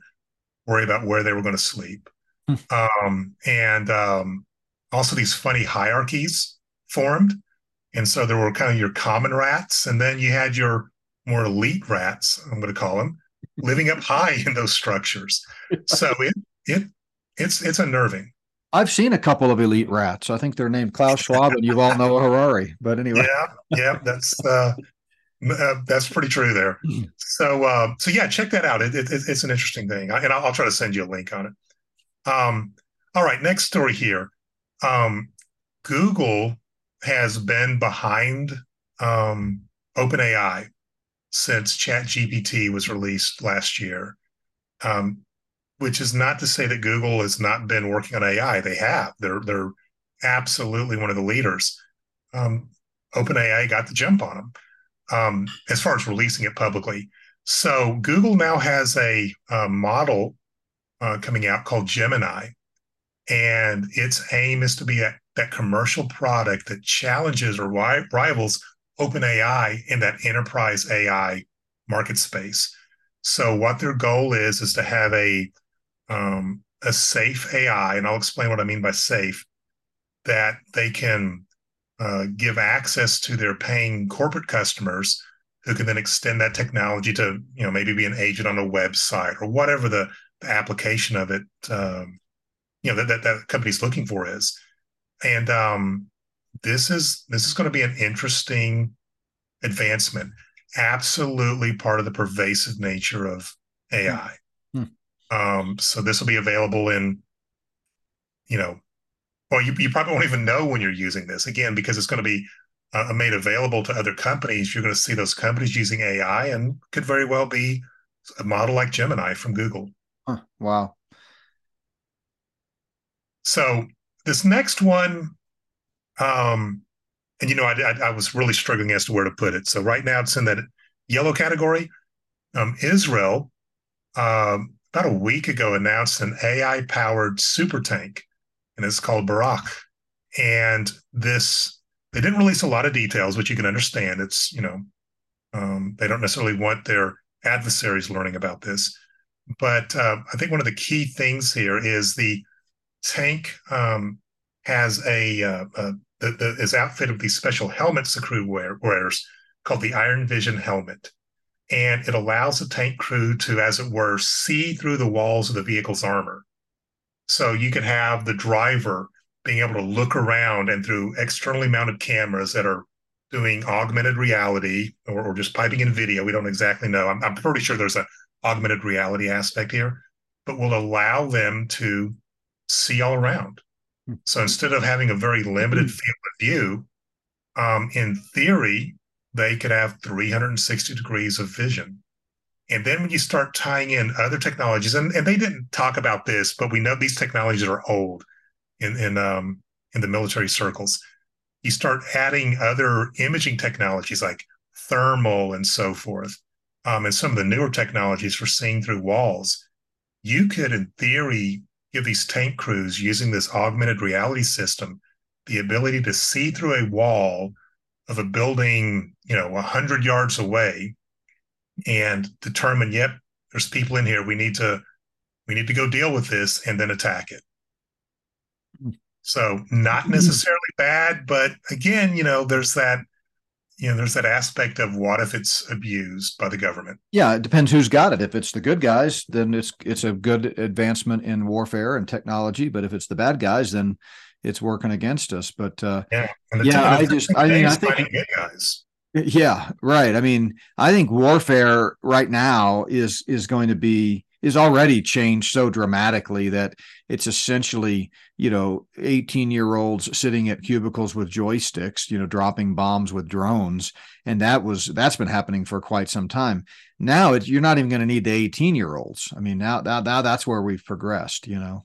worry about where they were going to sleep. Mm-hmm. Um, and um, also, these funny hierarchies formed and so there were kind of your common rats, and then you had your more elite rats, I'm going to call them, living up high in those structures. So it it it's it's unnerving.
I've seen a couple of elite rats. I think they're named Klaus Schwab and Yuval Noah Harari. But anyway,
yeah, yeah, that's uh, uh, that's pretty true there. So uh, so yeah, check that out. It, it, it's an interesting thing, and I'll, I'll, try to send you a link on it. Um, all right, next story here. Um, Google has been behind um, OpenAI since ChatGPT was released last year. Um, which is not to say that Google has not been working on AI. They have. They're they're absolutely one of the leaders. Um, OpenAI got the jump on them um, as far as releasing it publicly. So Google now has a, a model uh, coming out called Gemini, and its aim is to be a that commercial product that challenges or rivals OpenAI in that enterprise AI market space. So what their goal is is to have a um, a safe AI, and I'll explain what I mean by safe, that they can uh, give access to their paying corporate customers who can then extend that technology to you know maybe be an agent on a website or whatever the, the application of it um, you know that, that that company's looking for is and um, this is this is going to be an interesting advancement absolutely part of the pervasive nature of ai. Um, so this will be available in you know well you, you probably won't even know when you're using this again because it's going to be uh, made available to other companies, you're going to see those companies using AI and could very well be a model like Gemini from Google.
Huh, wow.
So this next one, um, and you know, I, I, I, was really struggling as to where to put it. So right now it's in that yellow category. Um, Israel, um, about a week ago, announced an AI powered super tank, and it's called Barak. And this they didn't release a lot of details, which you can understand. It's, you know, um, they don't necessarily want their adversaries learning about this. But uh, I think one of the key things here is the tank um, has a, uh, the, the, is outfitted with these special helmets the crew wear, wears called the Iron Vision helmet. And it allows the tank crew to, as it were, see through the walls of the vehicle's armor. So you can have the driver being able to look around and through externally mounted cameras that are doing augmented reality or, or just piping in video. We don't exactly know. I'm, I'm pretty sure there's an augmented reality aspect here, but will allow them to see all around. Hmm. So instead of having a very limited hmm. field of view, um, in theory, they could have 360 degrees of vision. And then when you start tying in other technologies, and, and they didn't talk about this, but we know these technologies are old in in um, in the military circles. You start adding other imaging technologies like thermal and so forth, um, and some of the newer technologies for seeing through walls. You could, in theory, give these tank crews using this augmented reality system the ability to see through a wall of a building, you know, 100 yards away and determine, yep, there's people in here. We need to we need to go deal with this and then attack it. So not mm-hmm. necessarily bad, but again, you know, there's that you know, there's that aspect of what if it's abused by the government?
Yeah, it depends who's got it. If it's the good guys, then it's it's a good advancement in warfare and technology. But if it's the bad guys, then it's working against us. But uh,
yeah,
yeah, I just I mean I think
good guys.
Yeah, right. I mean, I think warfare right now is is going to be is already changed so dramatically that it's essentially you know 18 year olds sitting at cubicles with joysticks you know dropping bombs with drones and that was that's been happening for quite some time now it, you're not even going to need the 18 year olds i mean now, now now that's where we've progressed you know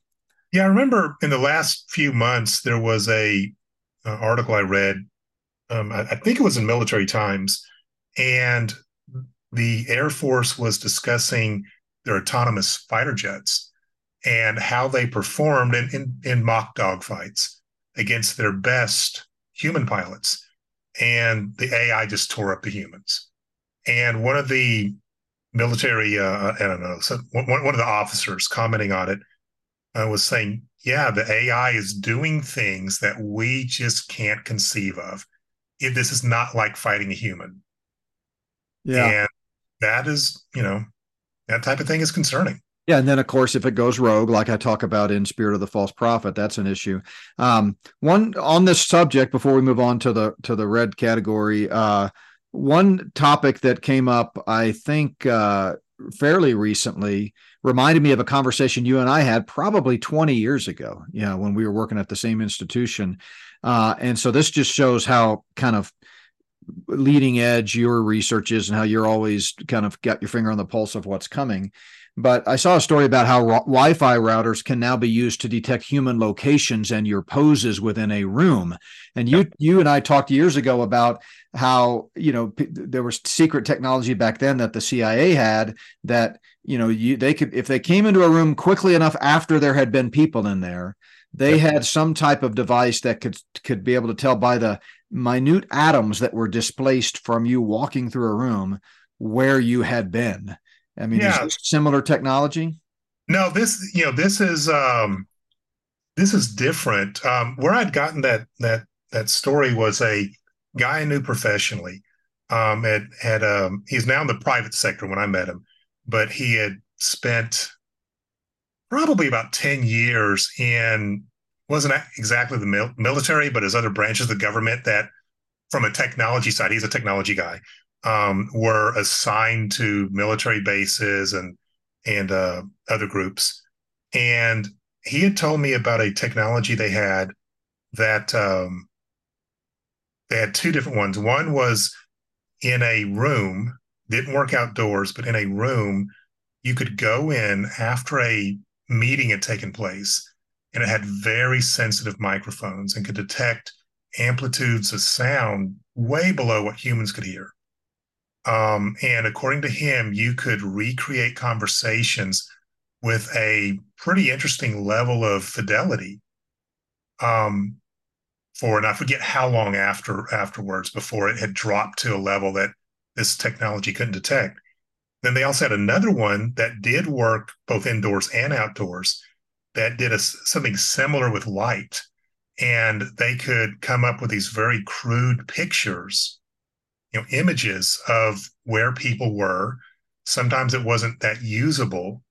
yeah i remember in the last few months there was a uh, article i read um, I, I think it was in military times and the air force was discussing their autonomous fighter jets and how they performed in, in, in mock dogfights against their best human pilots. And the AI just tore up the humans. And one of the military, uh, I don't know, so one, one of the officers commenting on it uh, was saying, yeah, the AI is doing things that we just can't conceive of. It, this is not like fighting a human. Yeah. And that is, you know, that type of thing is concerning.
Yeah, and then of course, if it goes rogue, like I talk about in Spirit of the False Prophet, that's an issue. Um, one on this subject before we move on to the to the red category. Uh, one topic that came up, I think, uh, fairly recently reminded me of a conversation you and I had probably 20 years ago. You know, when we were working at the same institution, uh, and so this just shows how kind of leading edge your research is and how you're always kind of got your finger on the pulse of what's coming. But I saw a story about how Wi Fi routers can now be used to detect human locations and your poses within a room. And you, yep. you and I talked years ago about how, you know, p- there was secret technology back then that the CIA had that, you know, you, they could, if they came into a room quickly enough after there had been people in there, they had some type of device that could could be able to tell by the minute atoms that were displaced from you walking through a room where you had been. I mean, yeah. similar technology?
No, this, you know, this is um this is different. Um, where I'd gotten that that that story was a guy I knew professionally. Um, had had um, he's now in the private sector when I met him, but he had spent probably about ten years in wasn't exactly the military, but his other branches of the government that, from a technology side, he's a technology guy, um, were assigned to military bases and and uh, other groups, and he had told me about a technology they had that um, they had two different ones. One was in a room, didn't work outdoors, but in a room, you could go in after a meeting had taken place, and it had very sensitive microphones and could detect amplitudes of sound way below what humans could hear. Um, and according to him, you could recreate conversations with a pretty interesting level of fidelity um, for, and I forget how long after afterwards before it had dropped to a level that this technology couldn't detect. Then they also had another one that did work both indoors and outdoors that did a, something similar with light. And they could come up with these very crude pictures, you know, images of where people were. Sometimes it wasn't that usable,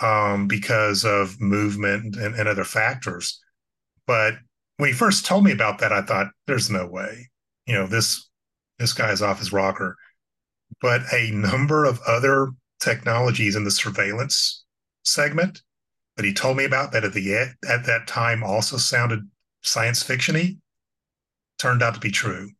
um, because of movement and, and other factors. But when he first told me about that, I thought, "There's no way, you know this this guy is off his rocker." But a number of other technologies in the surveillance segment that he told me about that at the at that time also sounded science fictiony turned out to be true.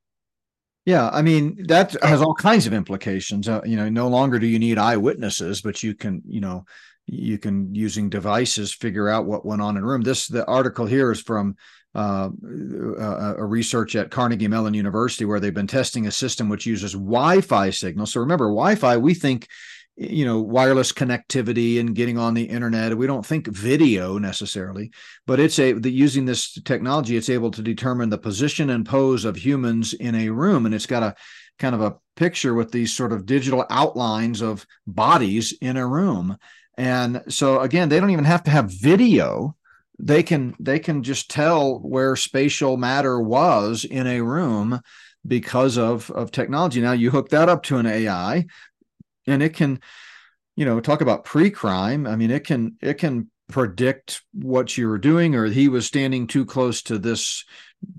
Yeah, I mean that has all kinds of implications. Uh, you know, no longer do you need eyewitnesses, but you can, you know, you can using devices figure out what went on in a room. This the article here is from uh, a, a, research at Carnegie Mellon University where they've been testing a system which uses Wi-Fi signals. So remember, Wi-Fi we think you know wireless connectivity and getting on the internet. We don't think video necessarily but it's a the, using this technology it's able to determine the position and pose of humans in a room. And it's got a kind of a picture with these sort of digital outlines of bodies in a room. And so again they don't even have to have video they can they can just tell where spatial matter was in a room because of of technology. Now you hook that up to an ai and it can you know talk about pre-crime. I mean it can it can predict what you were doing or he was standing too close to this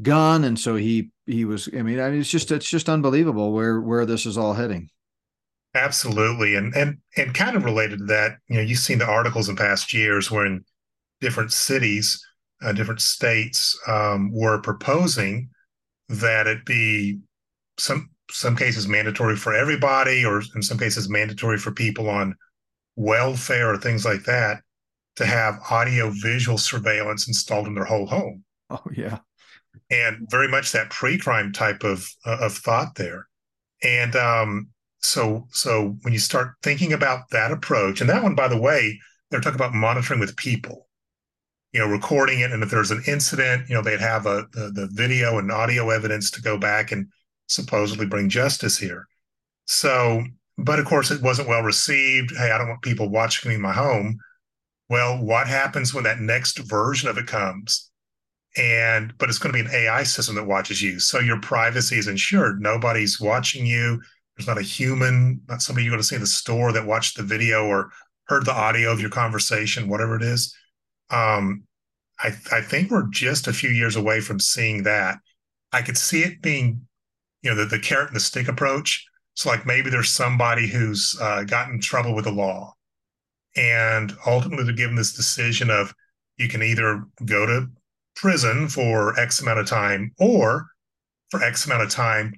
gun and so he he was i mean, I mean it's just it's just unbelievable where where this is all heading.
Absolutely, and and and kind of related to that, you know, you've seen the articles in past years where in different cities, uh, different states um, were proposing that it be some some cases mandatory for everybody, or in some cases mandatory for people on welfare or things like that, to have audio visual surveillance installed in their whole home.
Oh yeah,
and very much that pre-crime type of uh, of thought there, and um, so so when you start thinking about that approach and that one by the way they're talking about monitoring with people you know recording it. And if there's an incident you know they'd have a the, the video and audio evidence to go back and supposedly bring justice here. So but of course it wasn't well received. Hey i don't want people watching me in my home. Well what happens when that next version of it comes? And but it's going to be an ai system that watches you. So your privacy is ensured. Nobody's watching you. There's not a human, not somebody you're going to see in the store that watched the video or heard the audio of your conversation, whatever it is. Um, I, I think we're just a few years away from seeing that. I could see it being, you know, the, the carrot and the stick approach. So, like maybe there's somebody who's uh, gotten in trouble with the law, and ultimately they're given this decision of you can either go to prison for X amount of time, or for X amount of time,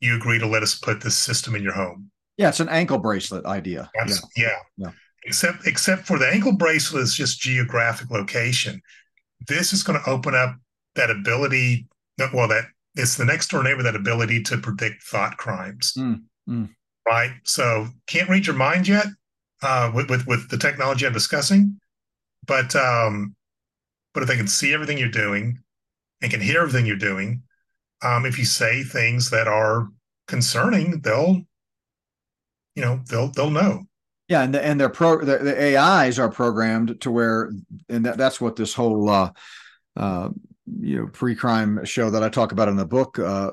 you agree to let us put this system in your home.
Yeah, it's an ankle bracelet idea.
Yeah. yeah. yeah. Except except for the ankle bracelet is just geographic location. This is going to open up that ability. Well, that it's the next door neighbor that ability to predict thought crimes. Mm, mm. Right. So can't read your mind yet uh, with, with with the technology I'm discussing, but um, but if they can see everything you're doing and can hear everything you're doing, um, if you say things that are concerning, they'll, you know, they'll they'll know.
Yeah, and the, and their pro the, the AIs are programmed to where, and that, that's what this whole uh, uh, you know pre-crime show that I talk about in the book uh,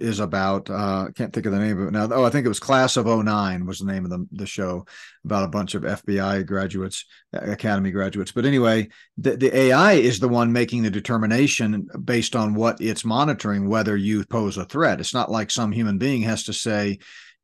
is about. Uh, I can't think of the name of it now. Oh, I think it was Class of 09 was the name of the, the show about a bunch of FBI graduates, academy graduates. But anyway, the, the AI is the one making the determination based on what it's monitoring whether you pose a threat. It's not like some human being has to say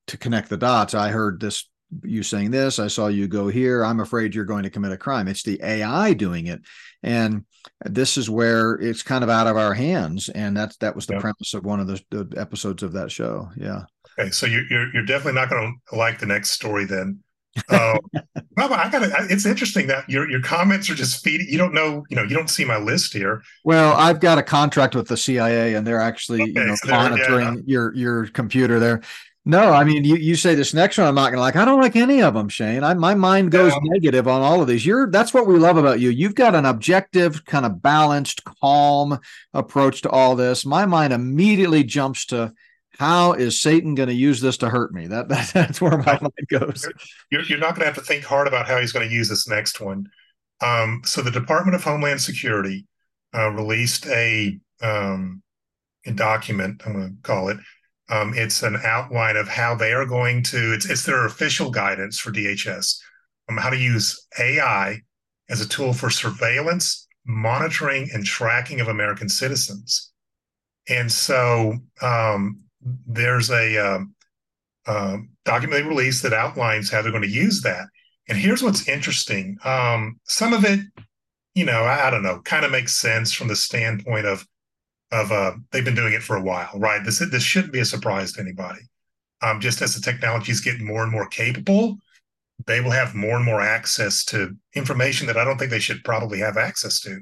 to connect the dots. I heard this you saying this i saw you go here i'm afraid you're going to commit a crime it's the ai doing it and this is where it's kind of out of our hands and that's that was the premise of one of the, the, episodes of that show yeah
okay so you're you're, you're definitely not going to like the next story then <laughs> uh, well, I got It's interesting that your your comments are just feeding. You don't know, you know, you don't see my list here.
Well, I've got a contract with the CIA, and they're actually okay, you know so monitoring yeah. your your computer there. No, I mean you, you say this next one I'm not gonna like. I don't like any of them, Shane. I, my mind goes yeah. negative on all of these. You're that's what we love about you. You've got an objective, kind of balanced, calm approach to all this. My mind immediately jumps to how is Satan going to use this to hurt me? That, <laughs> that that's where my mind goes.
You're, you're not going to have to think hard about how he's going to use this next one. Um, so the Department of Homeland Security uh, released a, um, a document. I'm going to call it um, it's an outline of how they are going to. It's it's their official guidance for DHS on um, how to use AI as a tool for surveillance, monitoring, and tracking of American citizens. And so um, there's a um, um, document they released that outlines how they're going to use that. And here's what's interesting. Some of it, you know, I, I don't know, kind of makes sense from the standpoint of of uh, they've been doing it for a while, right? This this shouldn't be a surprise to anybody. Um, just as the technologies get more and more capable, they will have more and more access to information that I don't think they should probably have access to.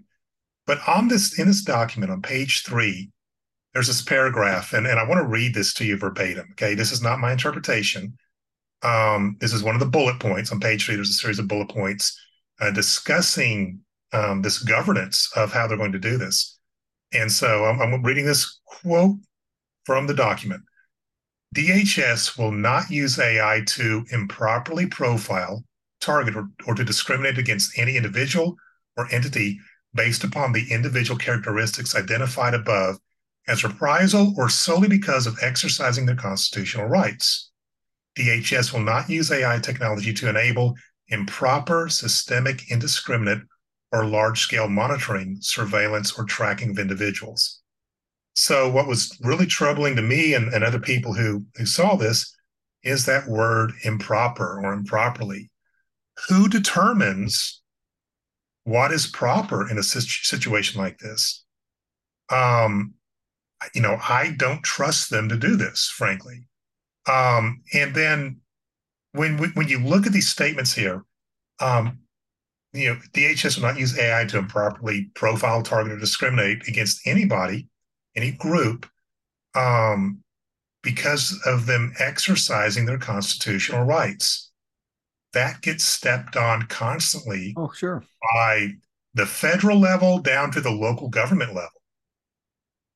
But on this in this document on page three, there's this paragraph, and, and I want to read this to you verbatim. Okay, this is not my interpretation. Um, this is one of the bullet points on page three. There's a series of bullet points uh, discussing um, this governance of how they're going to do this. And so I'm, I'm reading this quote from the document. DHS will not use AI to improperly profile, target, or, or to discriminate against any individual or entity based upon the individual characteristics identified above as reprisal or solely because of exercising their constitutional rights. DHS will not use AI technology to enable improper, systemic, indiscriminate, or large scale monitoring, surveillance, or tracking of individuals. So, what was really troubling to me and, and other people who, who saw this is that word improper or improperly. Who determines what is proper in a situation like this? Um, you know, I don't trust them to do this, frankly. Um, and then when when you look at these statements here, um, you know, DHS will not use AI to improperly profile, target, or discriminate against anybody, any group, um, because of them exercising their constitutional rights. That gets stepped on constantly.
Oh, sure.
By the federal level down to the local government level.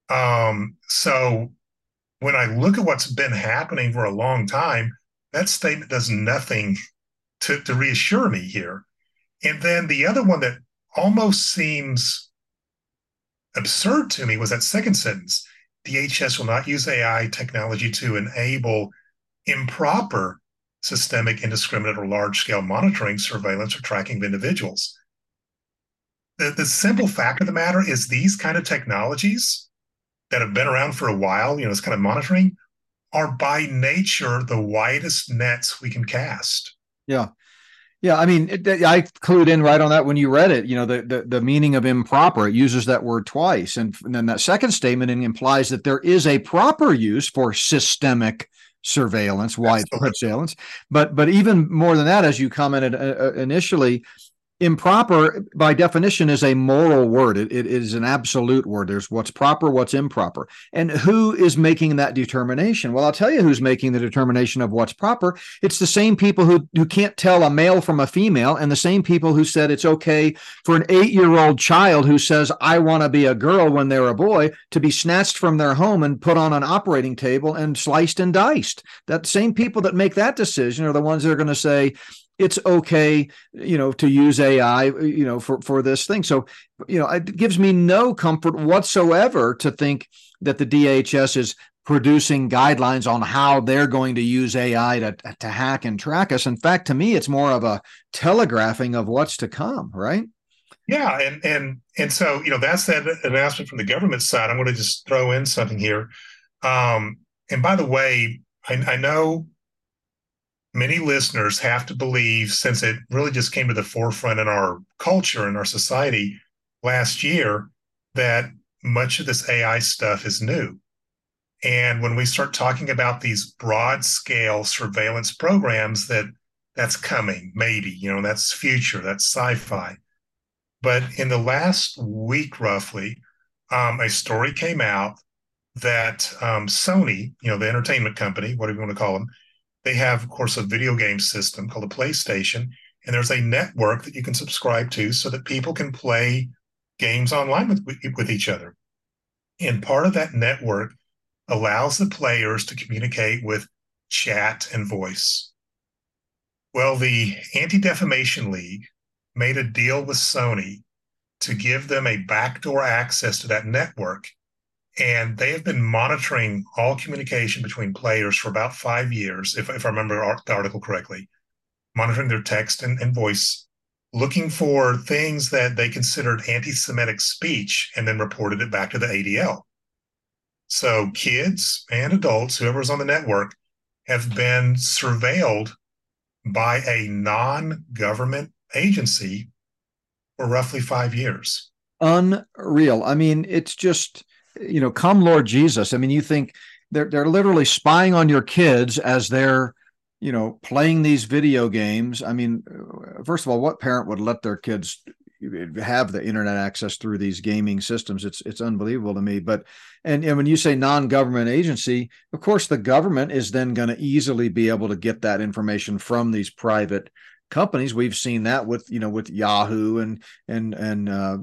Um, so when I look at what's been happening for a long time, that statement does nothing to, to reassure me here. And then the other one that almost seems absurd to me was that second sentence DHS will not use AI technology to enable improper systemic, indiscriminate, or large scale monitoring, surveillance, or tracking of individuals. The, the simple fact of the matter is these kind of technologies that have been around for a while, you know, this kind of monitoring, are by nature the widest nets we can cast.
Yeah. Yeah, I mean, it, I clued in right on that when you read it. You know, the, the, the meaning of improper. It uses that word twice, and, and then that second statement implies that there is a proper use for systemic surveillance, widespread surveillance. But but even more than that, as you commented uh, uh initially, improper by definition is a moral word. It, it is an absolute word. There's what's proper what's improper. And who is making that determination? Well i'll tell you who's making the determination of what's proper. It's the same people who who can't tell a male from a female and the same people who said it's okay for an 8-year-old child who says i want to be a girl when they're a boy to be snatched from their home and put on an operating table and sliced and diced. That same people that make that decision are the ones that are going to say it's okay, you know, to use AI, you know, for for this thing. So, you know, it gives me no comfort whatsoever to think that the DHS is producing guidelines on how they're going to use AI to to hack and track us. In fact, to me, it's more of a telegraphing of what's to come, right?
Yeah, and and and so you know that's that announcement from the government side. I'm going to just throw in something here. Um, and by the way, I, I know many listeners have to believe, since it really just came to the forefront in our culture and our society last year, that much of this AI stuff is new. And when we start talking about these broad scale surveillance programs, that that's coming, maybe, you know, that's future, that's sci-fi. But in the last week, roughly, um, a story came out that um, Sony, you know, the entertainment company, whatever you want to call them, they have, of course, a video game system called the PlayStation, and there's a network that you can subscribe to so that people can play games online with with each other. And part of that network allows the players to communicate with chat and voice. Well, the Anti Defamation League made a deal with Sony to give them a backdoor access to that network and they have been monitoring all communication between players for about five years, if, if I remember the article correctly, monitoring their text and, and voice, looking for things that they considered anti Semitic speech, and then reported it back to the ADL. So kids and adults, whoever's on the network, have been surveilled by a non government agency for roughly five years.
Unreal. I mean, it's just you know, come Lord Jesus. I mean, you think they're they're literally spying on your kids as they're you know playing these video games. I mean, uh, first of all, what parent would let their kids have the internet access through these gaming systems it's it's unbelievable to me but and, and when you say non-government agency of course the government is then going to easily be able to get that information from these private companies we've seen that with you know with yahoo and and and uh,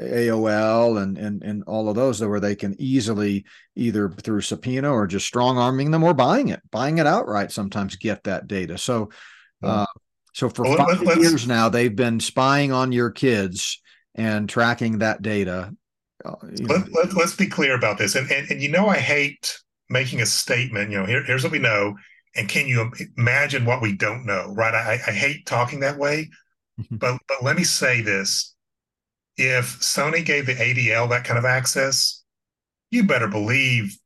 aol and and and all of those where they can easily either through subpoena or just strong arming them or buying it buying it outright sometimes get that data. So uh, so for well, 5 years now they've been spying on your kids and tracking that data
uh, let, let, let's be clear about this. And, and and you know i hate making a statement you know here, here's what we know and can you imagine what we don't know right? I, I hate talking that way mm-hmm. but but let me say this. If sony gave the adl that kind of access you better believe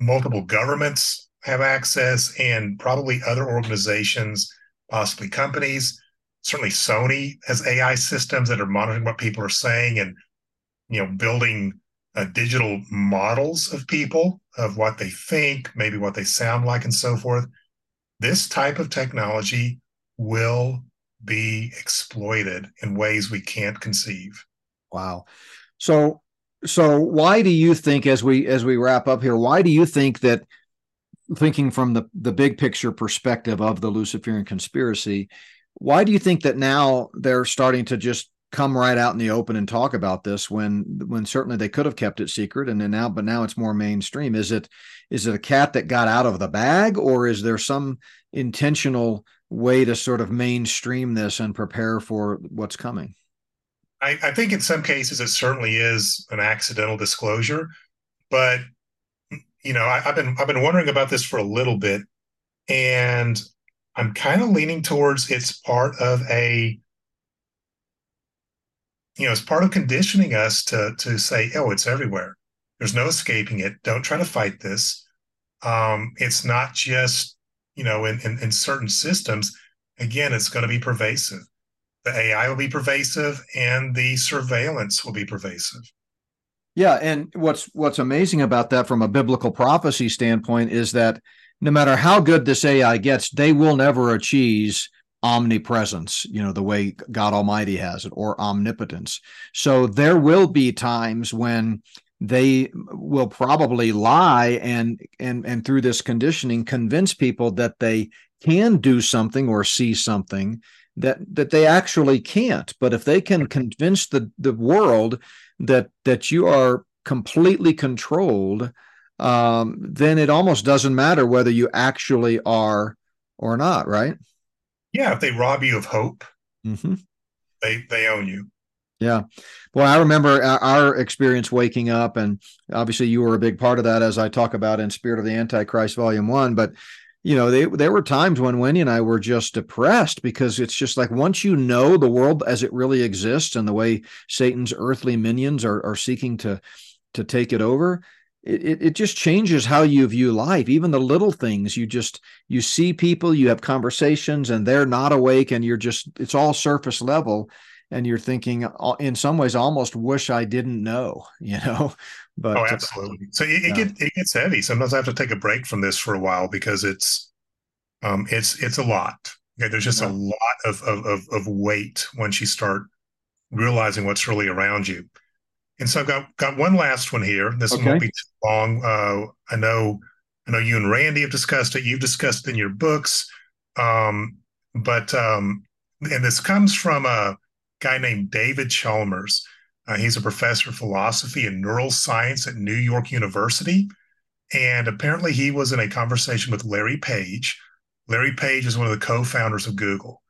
multiple governments have access and probably other organizations possibly companies. Certainly sony has ai systems that are monitoring what people are saying and you know building uh, digital models of people of what they think maybe what they sound like and so forth this type of technology will be exploited in ways we can't conceive.
Wow. So so why do you think as we as we wrap up here why do you think that thinking from the the big picture perspective of the luciferian conspiracy why do you think that now they're starting to just come right out in the open and talk about this when when certainly they could have kept it secret and then now but now it's more mainstream. Is it is it a cat that got out of the bag or is there some intentional way to sort of mainstream this and prepare for what's coming?
I, I think in some cases it certainly is an accidental disclosure but you know I, i've been i've been wondering about this for a little bit and i'm kind of leaning towards it's part of a you know, it's part of conditioning us to to say, oh, it's everywhere. There's no escaping it. Don't try to fight this. Um, it's not just, you know, in, in, in certain systems. Again, it's going to be pervasive. The AI will be pervasive and the surveillance will be pervasive.
Yeah, and what's what's amazing about that from a biblical prophecy standpoint is that no matter how good this AI gets, they will never achieve omnipresence, you know, the way God Almighty has it, or omnipotence. So there will be times when they will probably lie and and and through this conditioning convince people that they can do something or see something that that they actually can't but if they can convince the the world that that you are completely controlled um, then it almost doesn't matter whether you actually are or not right
Yeah, if they rob you of hope, mm-hmm. they they own you.
Yeah. Well, I remember our experience waking up, and obviously you were a big part of that, as I talk about in Spirit of the Antichrist, Volume One. But you know, they, there were times when Wendy and I were just depressed because it's just like once you know the world as it really exists and the way Satan's earthly minions are, are seeking to to take it over, it, it just changes how you view life even the little things you just you see people you have conversations and they're not awake and you're just it's all surface level and you're thinking uh, in some ways almost wish I didn't know, <laughs> you know.
But oh, absolutely. So it, it, get, it gets heavy. Sometimes I have to take a break from this for a while because it's um it's it's a lot. Okay, there's just yeah. a lot of, of of weight once you start realizing what's really around you. And so I've got got one last one here. This okay. won't be too long. Uh, I know I know you and Randy have discussed it. You've discussed it in your books. Um, but um, and this comes from a guy named David Chalmers. Uh, he's a professor of philosophy and neuroscience at New York University. And apparently, he was in a conversation with Larry Page. Larry Page is one of the co founders of Google.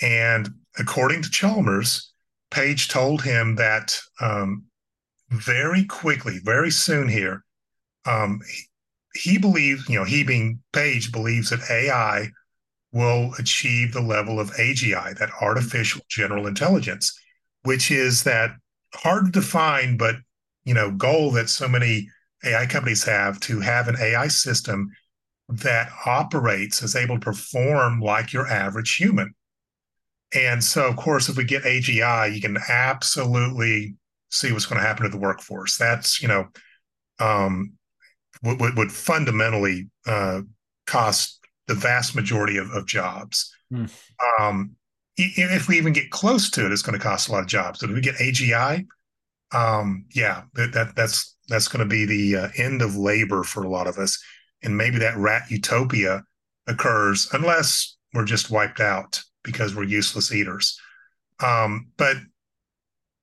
And according to Chalmers, Page told him that um, very quickly, very soon here, um, he, he believes, you know, he being Page believes that AI will achieve the level of AGI, that artificial general intelligence, which is that hard to define, but you know, goal that so many AI companies have to have an AI system that operates is able to perform like your average human. And so, of course, if we get AGI, you can absolutely see what's going to happen to the workforce. That's you know, um, would would fundamentally uh, cost the vast majority of, of jobs. Mm. Um, if we even get close to it, it's going to cost a lot of jobs. So if we get AGI, um, yeah, that, that that's that's going to be the uh, end of labor for a lot of us, and maybe that rat utopia occurs unless we're just wiped out because we're useless eaters. Um, but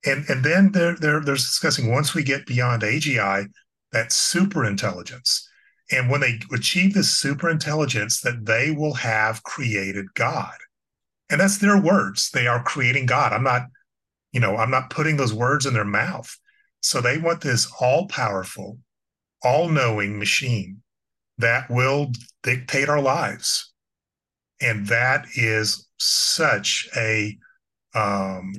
and and then they're they're they're discussing once we get beyond AGI, that super intelligence and when they achieve this super intelligence, that they will have created God. And that's their words. They are creating God. I'm not, you know, I'm not putting those words in their mouth. So they want this all powerful, all knowing machine that will dictate our lives. And that is such a um,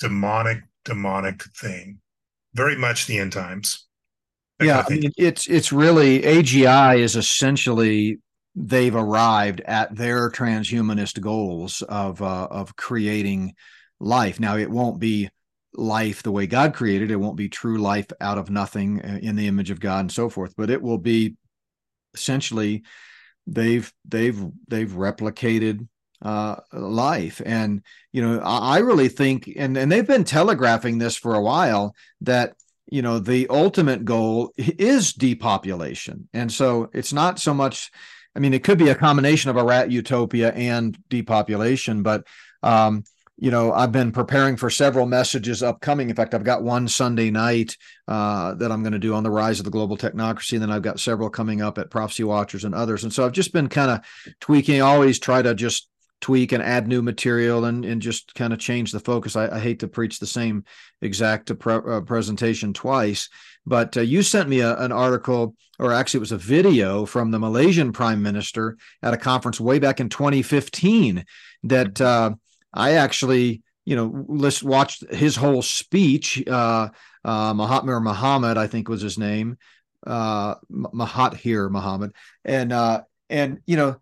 demonic, demonic thing. Very much the end times
yeah, I mean, it's it's really AGI is essentially they've arrived at their transhumanist goals of uh, of creating life. Now, it won't be life the way God created. It won't be true life out of nothing uh, in the image of God and so forth. But it will be essentially they've they've they've replicated uh, life. And you know, I, I really think, and and they've been telegraphing this for a while that you know the ultimate goal is depopulation. And so it's not so much i mean it could be a combination of a rat utopia and depopulation but um you know i've been preparing for several messages upcoming. In fact i've got one sunday night uh, that i'm going to do on the rise of the global technocracy and then i've got several coming up at prophecy watchers and others. And so i've just been kind of tweaking. I always try to just tweak and add new material and, and just kind of change the focus. I, I hate to preach the same exact pre- uh, presentation twice, but uh, you sent me a, an article, or actually it was a video from the Malaysian prime minister at a conference way back in 2015 that mm-hmm. uh, I actually, you know, list, watched his whole speech. Uh, uh, Mahatma Muhammad, I think was his name, uh, Mahathir Mohamad, and uh, and you know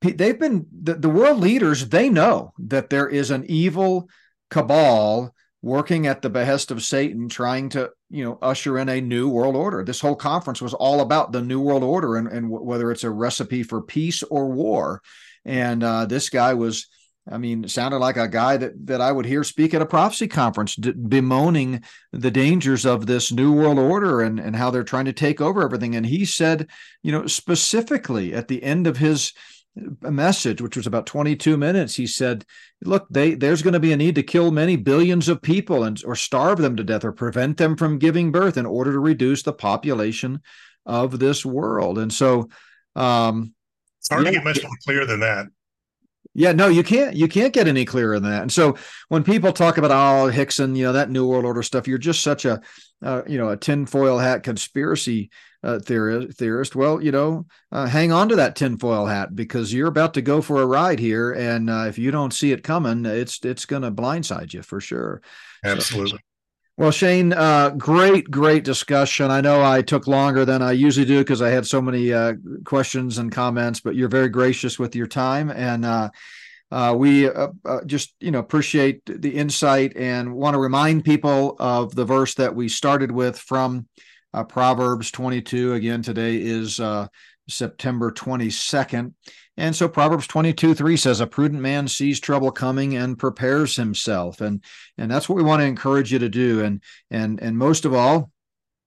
they've been the, the world leaders they know that there is an evil cabal working at the behest of satan trying to you know usher in a new world order this whole conference was all about the new world order and, and whether it's a recipe for peace or war and uh, this guy was I mean, sounded like a guy that that I would hear speak at a prophecy conference, d- bemoaning the dangers of this new world order and and how they're trying to take over everything. And he said, you know, specifically at the end of his a message which was about 22 minutes. He said look they there's going to be a need to kill many billions of people and or starve them to death or prevent them from giving birth in order to reduce the population of this world. And so um
it's hard yeah, to get much more clear than that
Yeah, no, you can't. You can't get any clearer than that. And so when people talk about oh Hixson, you know that New World Order stuff, you're just such a, uh, you know, a tinfoil hat conspiracy uh, theorist. Theorist. Well, you know, uh, hang on to that tinfoil hat because you're about to go for a ride here, and uh, if you don't see it coming, it's it's going to blindside you for sure.
Absolutely. So,
well, Shane, uh, great, great discussion. I know I took longer than I usually do because I had so many uh, questions and comments, but you're very gracious with your time, and uh, uh we uh, uh, just you know appreciate the insight and want to remind people of the verse that we started with from Proverbs 22. Again, today is September 22nd. And so Proverbs 22, 3 says, A prudent man sees trouble coming and prepares himself. And and that's what we want to encourage you to do. And and and most of all,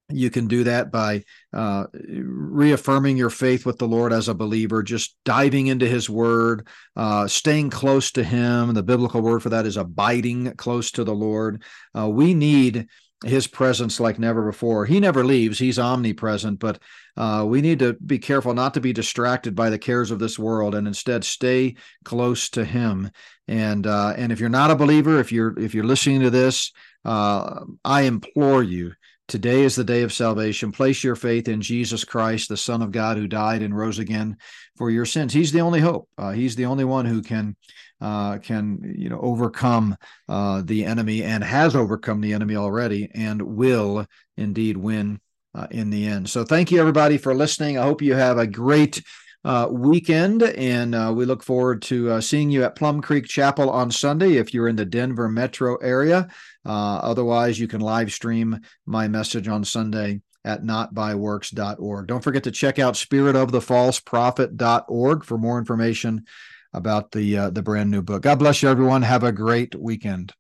you can do that by uh, reaffirming your faith with the Lord as a believer, just diving into His Word, uh, staying close to Him. The biblical word for that is abiding close to the Lord. Uh, we need his presence like never before. He never leaves, he's omnipresent, but uh, we need to be careful not to be distracted by the cares of this world and instead stay close to him. And uh, and if you're not a believer, if you're if you're listening to this, uh, I implore you Today is the day of salvation. Place your faith in Jesus Christ, the Son of God, who died and rose again for your sins. He's the only hope. Uh, he's the only one who can uh, can you know overcome uh, the enemy and has overcome the enemy already and will indeed win uh, in the end. So thank you everybody for listening. I hope you have a great uh, weekend, and uh, we look forward to uh, seeing you at Plum Creek Chapel on Sunday if you're in the Denver metro area. Uh, otherwise, you can live stream my message on Sunday at notbyworks.org. Don't forget to check out spiritofthefalseprophet.org for more information about the uh, the brand new book. God bless you, everyone. Have a great weekend.